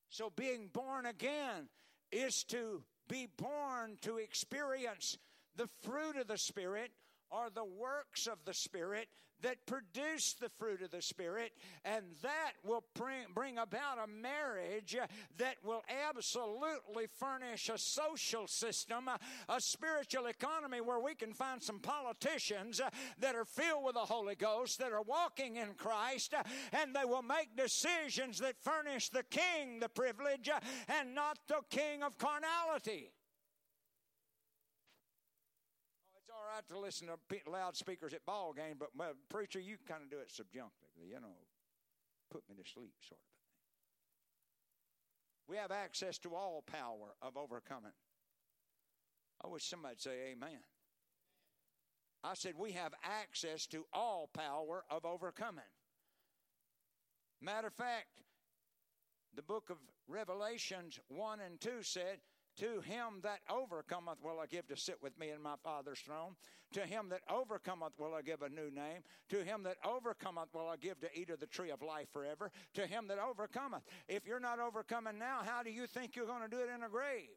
So, being born again is to be born to experience the fruit of the Spirit are the works of the Spirit that produce the fruit of the Spirit, and that will bring, about a marriage that will absolutely furnish a social system, a spiritual economy where we can find some politicians that are filled with the Holy Ghost, that are walking in Christ, and they will make decisions that furnish the king the privilege and not the king of carnality. To listen to loudspeakers at ball games, but well, preacher, you kind of do it subjunctively, you know, put me to sleep, sort of thing. We have access to all power of overcoming. I wish somebody'd say amen. I said, we have access to all power of overcoming. Matter of fact, the book of Revelations 1 and 2 said, to him that overcometh will I give to sit with me in my Father's throne. To him that overcometh will I give a new name. To him that overcometh will I give to eat of the tree of life forever. To him that overcometh. If you're not overcoming now, how do you think you're going to do it in a grave?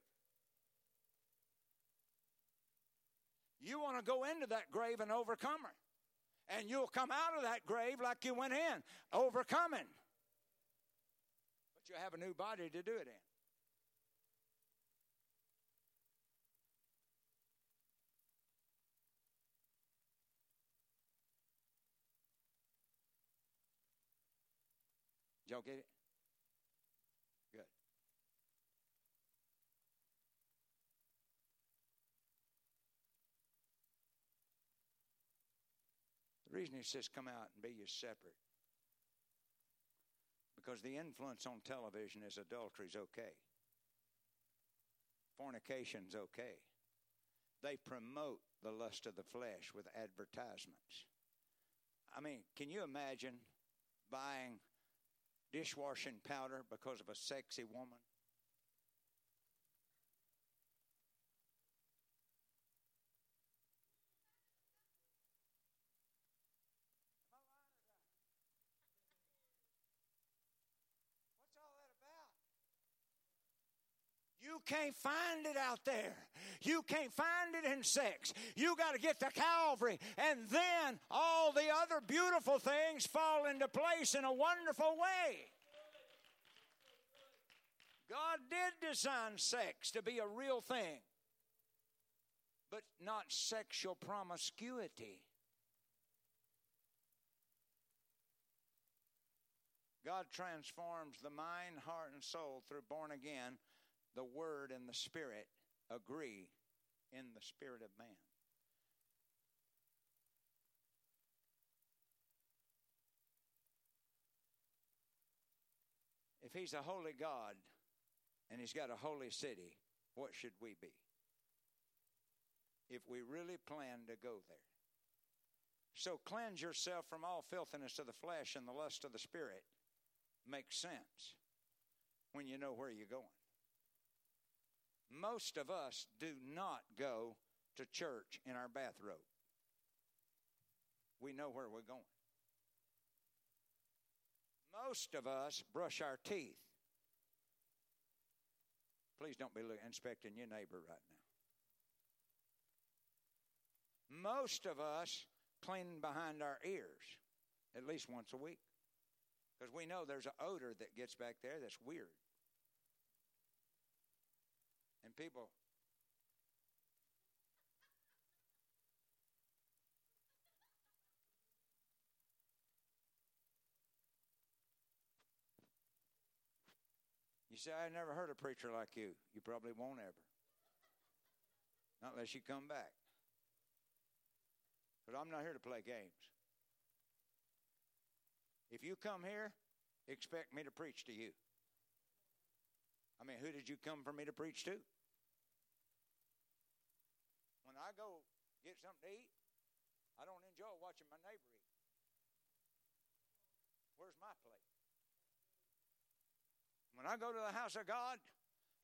You want to go into that grave an overcomer. And you'll come out of that grave like you went in, overcoming. But you have a new body to do it in. Did y'all get it? Good. The reason he says come out and be you separate because the influence on television is adultery's okay. Fornication's okay. They promote the lust of the flesh with advertisements. I mean, can you imagine buying dishwashing powder because of a sexy woman? You can't find it out there. You can't find it in sex. You got to get to Calvary, and then all the other beautiful things fall into place in a wonderful way. God did design sex to be a real thing, but not sexual promiscuity. God transforms the mind, heart, and soul through born again the Word and the Spirit agree in the spirit of man. If He's a holy God and He's got a holy city, what should we be? If we really plan to go there. So cleanse yourself from all filthiness of the flesh and the lust of the spirit. Makes sense when you know where you're going. Most of us do not go to church in our bathrobe. We know where we're going. Most of us brush our teeth. Please don't be inspecting your neighbor right now. Most of us clean behind our ears at least once a week because we know there's an odor that gets back there that's weird. And people You say, I never heard a preacher like you. You probably won't ever. Not unless you come back. But I'm not here to play games. If you come here, expect me to preach to you. I mean, who did you come for me to preach to? When I go get something to eat, I don't enjoy watching my neighbor eat. Where's my plate? When I go to the house of God,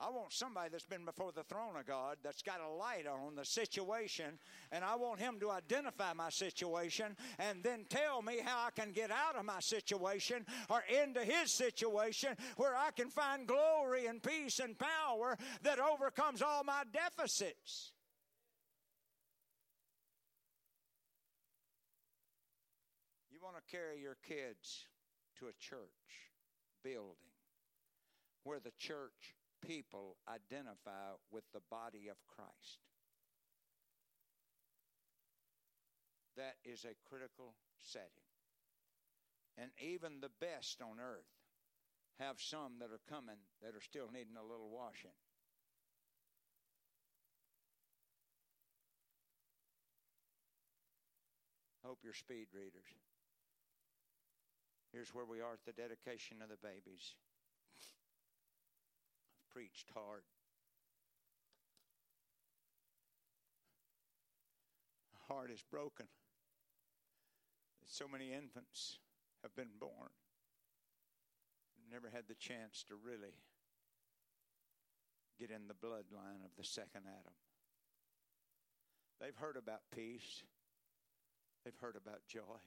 I want somebody that's been before the throne of God that's got a light on the situation, and I want him to identify my situation and then tell me how I can get out of my situation or into his situation where I can find glory and peace and power that overcomes all my deficits. You want to carry your kids to a church building where the church people identify with the body of Christ. That is a critical setting. And even the best on earth have some that are coming that are still needing a little washing. Hope you're speed readers. Here's where we are at the dedication of the babies preached hard. My heart is broken. So many infants have been born. Never had the chance to really get in the bloodline of the second Adam. They've heard about peace. They've heard about joy.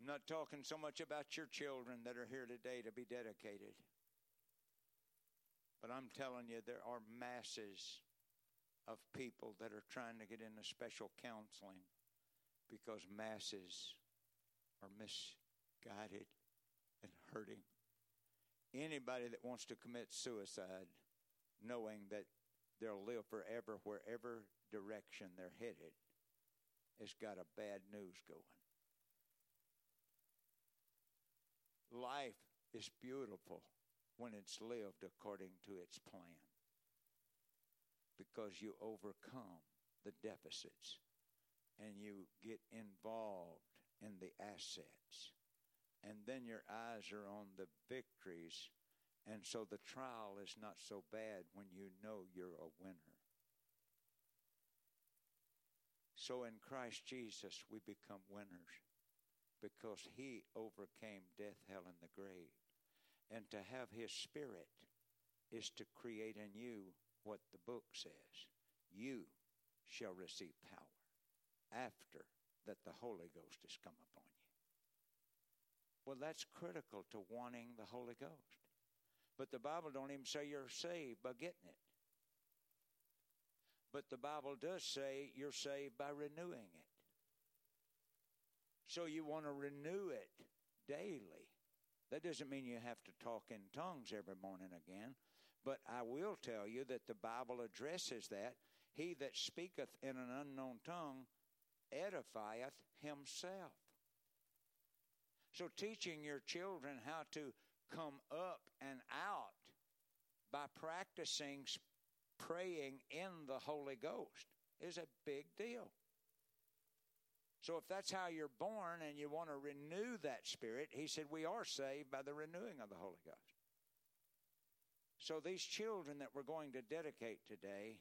I'm not talking so much about your children that are here today to be dedicated. But I'm telling you, there are masses of people that are trying to get into special counseling because masses are misguided and hurting. Anybody that wants to commit suicide, knowing that they'll live forever wherever direction they're headed, has got a bad news going. Life is beautiful when it's lived according to its plan. Because you overcome the deficits and you get involved in the assets. And then your eyes are on the victories. And so the trial is not so bad when you know you're a winner. So in Christ Jesus, we become winners because he overcame death, hell, and the grave. And to have His Spirit is to create in you what the book says. You shall receive power after that the Holy Ghost has come upon you. Well, that's critical to wanting the Holy Ghost. But the Bible don't even say you're saved by getting it. But the Bible does say you're saved by renewing it. So you want to renew it daily. That doesn't mean you have to talk in tongues every morning again, but I will tell you that the Bible addresses that. He that speaketh in an unknown tongue edifieth himself. So, teaching your children how to come up and out by practicing praying in the Holy Ghost is a big deal. So if that's how you're born and you want to renew that spirit, he said, we are saved by the renewing of the Holy Ghost. So these children that we're going to dedicate today,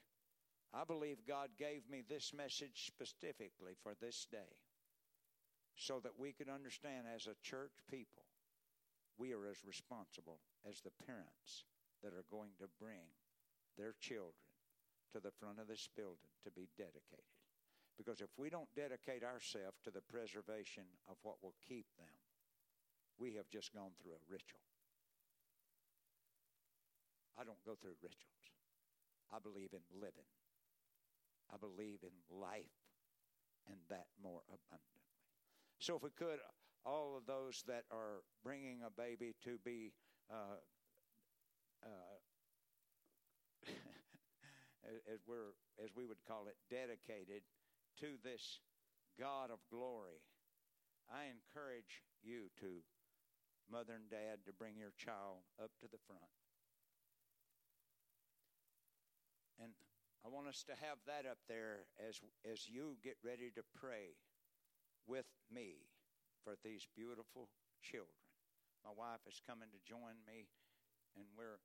I believe God gave me this message specifically for this day so that we could understand as a church people, we are as responsible as the parents that are going to bring their children to the front of this building to be dedicated. Because if we don't dedicate ourselves to the preservation of what will keep them, we have just gone through a ritual. I don't go through rituals. I believe in living. I believe in life and that more abundantly. So, if we could, all of those that are bringing a baby to be uh, uh, as we're as we would call it dedicated to this God of glory. I encourage you to mother and dad to bring your child up to the front. And I want us to have that up there as as you get ready to pray with me for these beautiful children. My wife is coming to join me and we're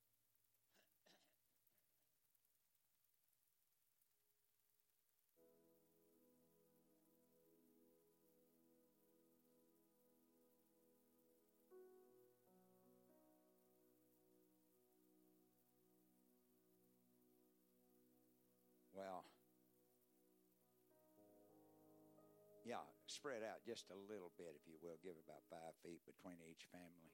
spread out just a little bit, if you will. Give about five feet between each family.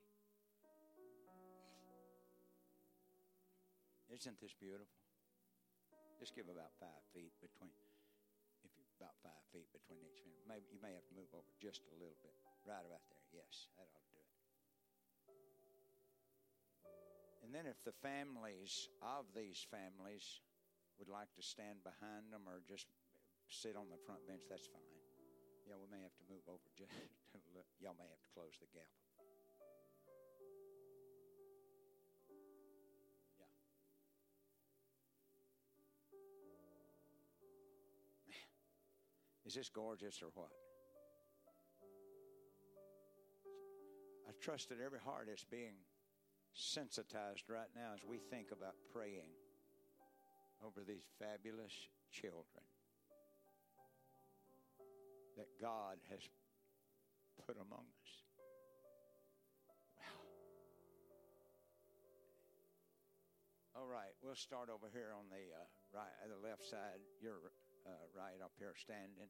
Isn't this beautiful? Just give about five feet between, if you about five feet between each family. Maybe you may have to move over just a little bit. Right about there. Yes, that ought to do it. And then if the families of these families would like to stand behind them or just sit on the front bench, that's fine. Yeah, we may have to move over just y'all may have to close the gap. Yeah. Man, is this gorgeous or what? I trust that every heart is being sensitized right now as we think about praying over these fabulous children that God has put among us. Well, all right, we'll start over here on the uh, right, the left side. You're uh, right up here standing.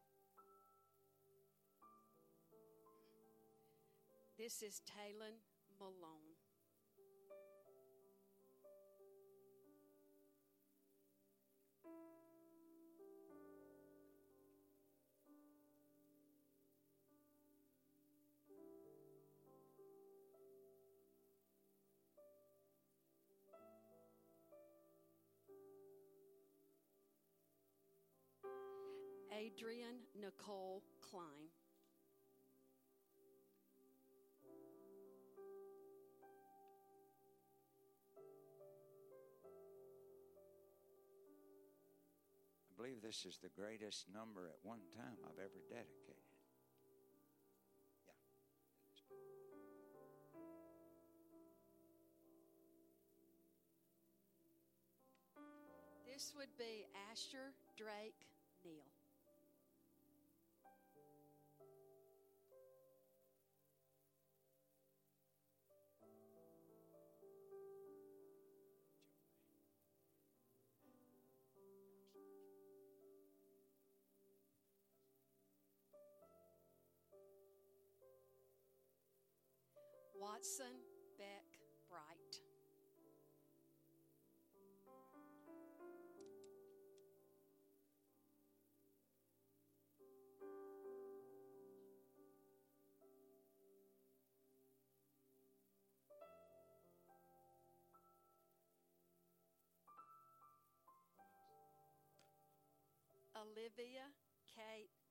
This is Talon Malone. Adrian Nicole Klein. I believe this is the greatest number at one time I've ever dedicated. This would be Asher Drake Neal. Watson Beck Bright. Olivia Kate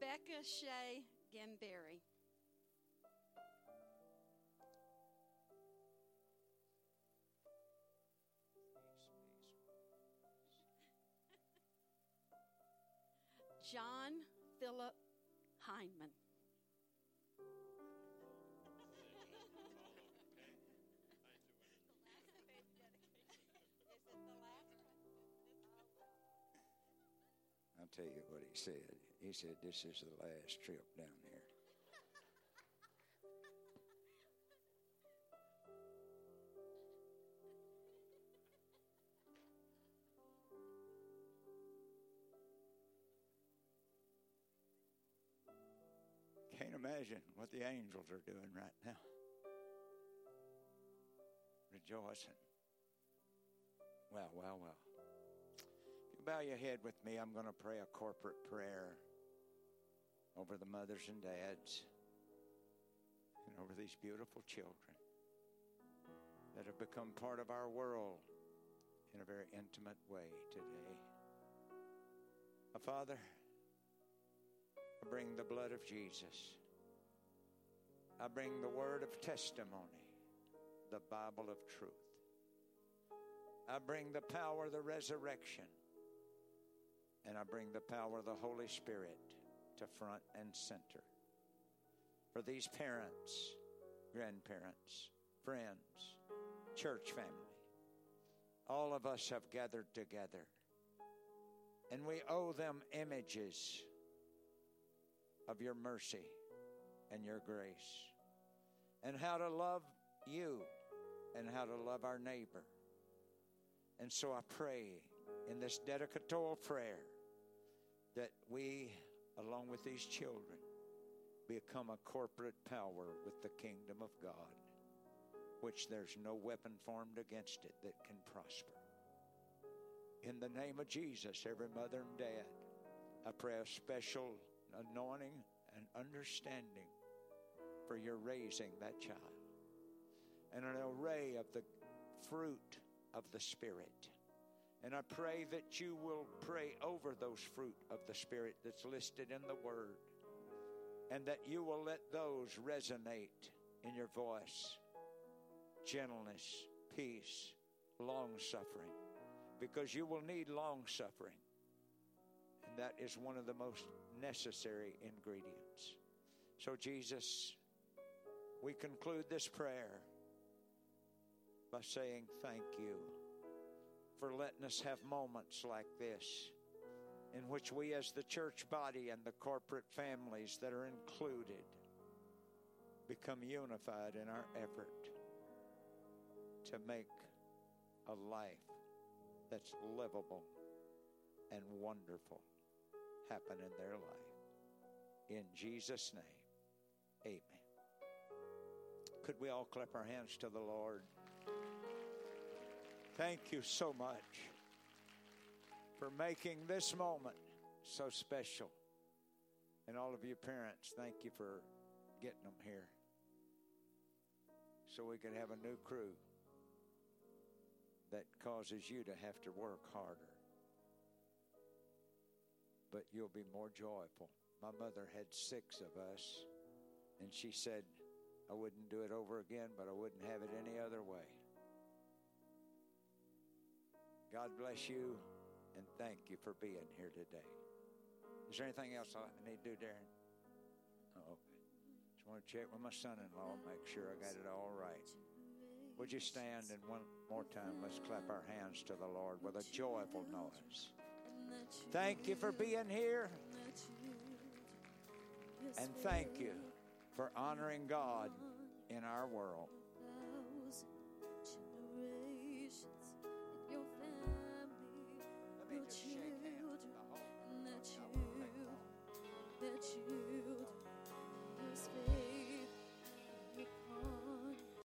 Rebecca Shea Gamberry. John Philip Heinman. I'll tell you what he said. He said, This is the last trip down here. Can't imagine what the angels are doing right now. Rejoicing. Well, well, well. If you bow your head with me, I'm going to pray a corporate prayer over the mothers and dads and over these beautiful children that have become part of our world in a very intimate way today. Uh, Father, I bring the blood of Jesus. I bring the word of testimony, the Bible of truth. I bring the power of the resurrection. And I bring the power of the Holy Spirit to front and center. For these parents, grandparents, friends, church family, all of us have gathered together. And we owe them images of your mercy and your grace, and how to love you and how to love our neighbor. And so I pray in this dedicatory prayer that we, along with these children, become a corporate power with the kingdom of God, which there's no weapon formed against it that can prosper. In the name of Jesus, every mother and dad, I pray a special anointing and understanding for your raising that child and an array of the fruit of the Spirit. And I pray that you will pray over those fruit of the Spirit that's listed in the Word and that you will let those resonate in your voice gentleness, peace, long suffering, because you will need long suffering. And that is one of the most necessary ingredients. So, Jesus, we conclude this prayer by saying thank you for letting us have moments like this in which we, as the church body and the corporate families that are included, become unified in our effort to make a life that's livable and wonderful happen in their life. In Jesus' name, amen. Could we all clap our hands to the Lord? Thank you so much for making this moment so special. And all of you parents, thank you for getting them here so we can have a new crew that causes you to have to work harder. But you'll be more joyful. My mother had six of us, and she said, I wouldn't do it over again, but I wouldn't have it any other way. God bless you, and thank you for being here today. Is there anything else I need to do, Darren? Oh, okay. Just want to check with my son-in-law, make sure I got it all right. Would you stand and one more time let's clap our hands to the Lord with a joyful noise. Thank you for being here. And thank you for honoring God in our world. that you, that you, that you.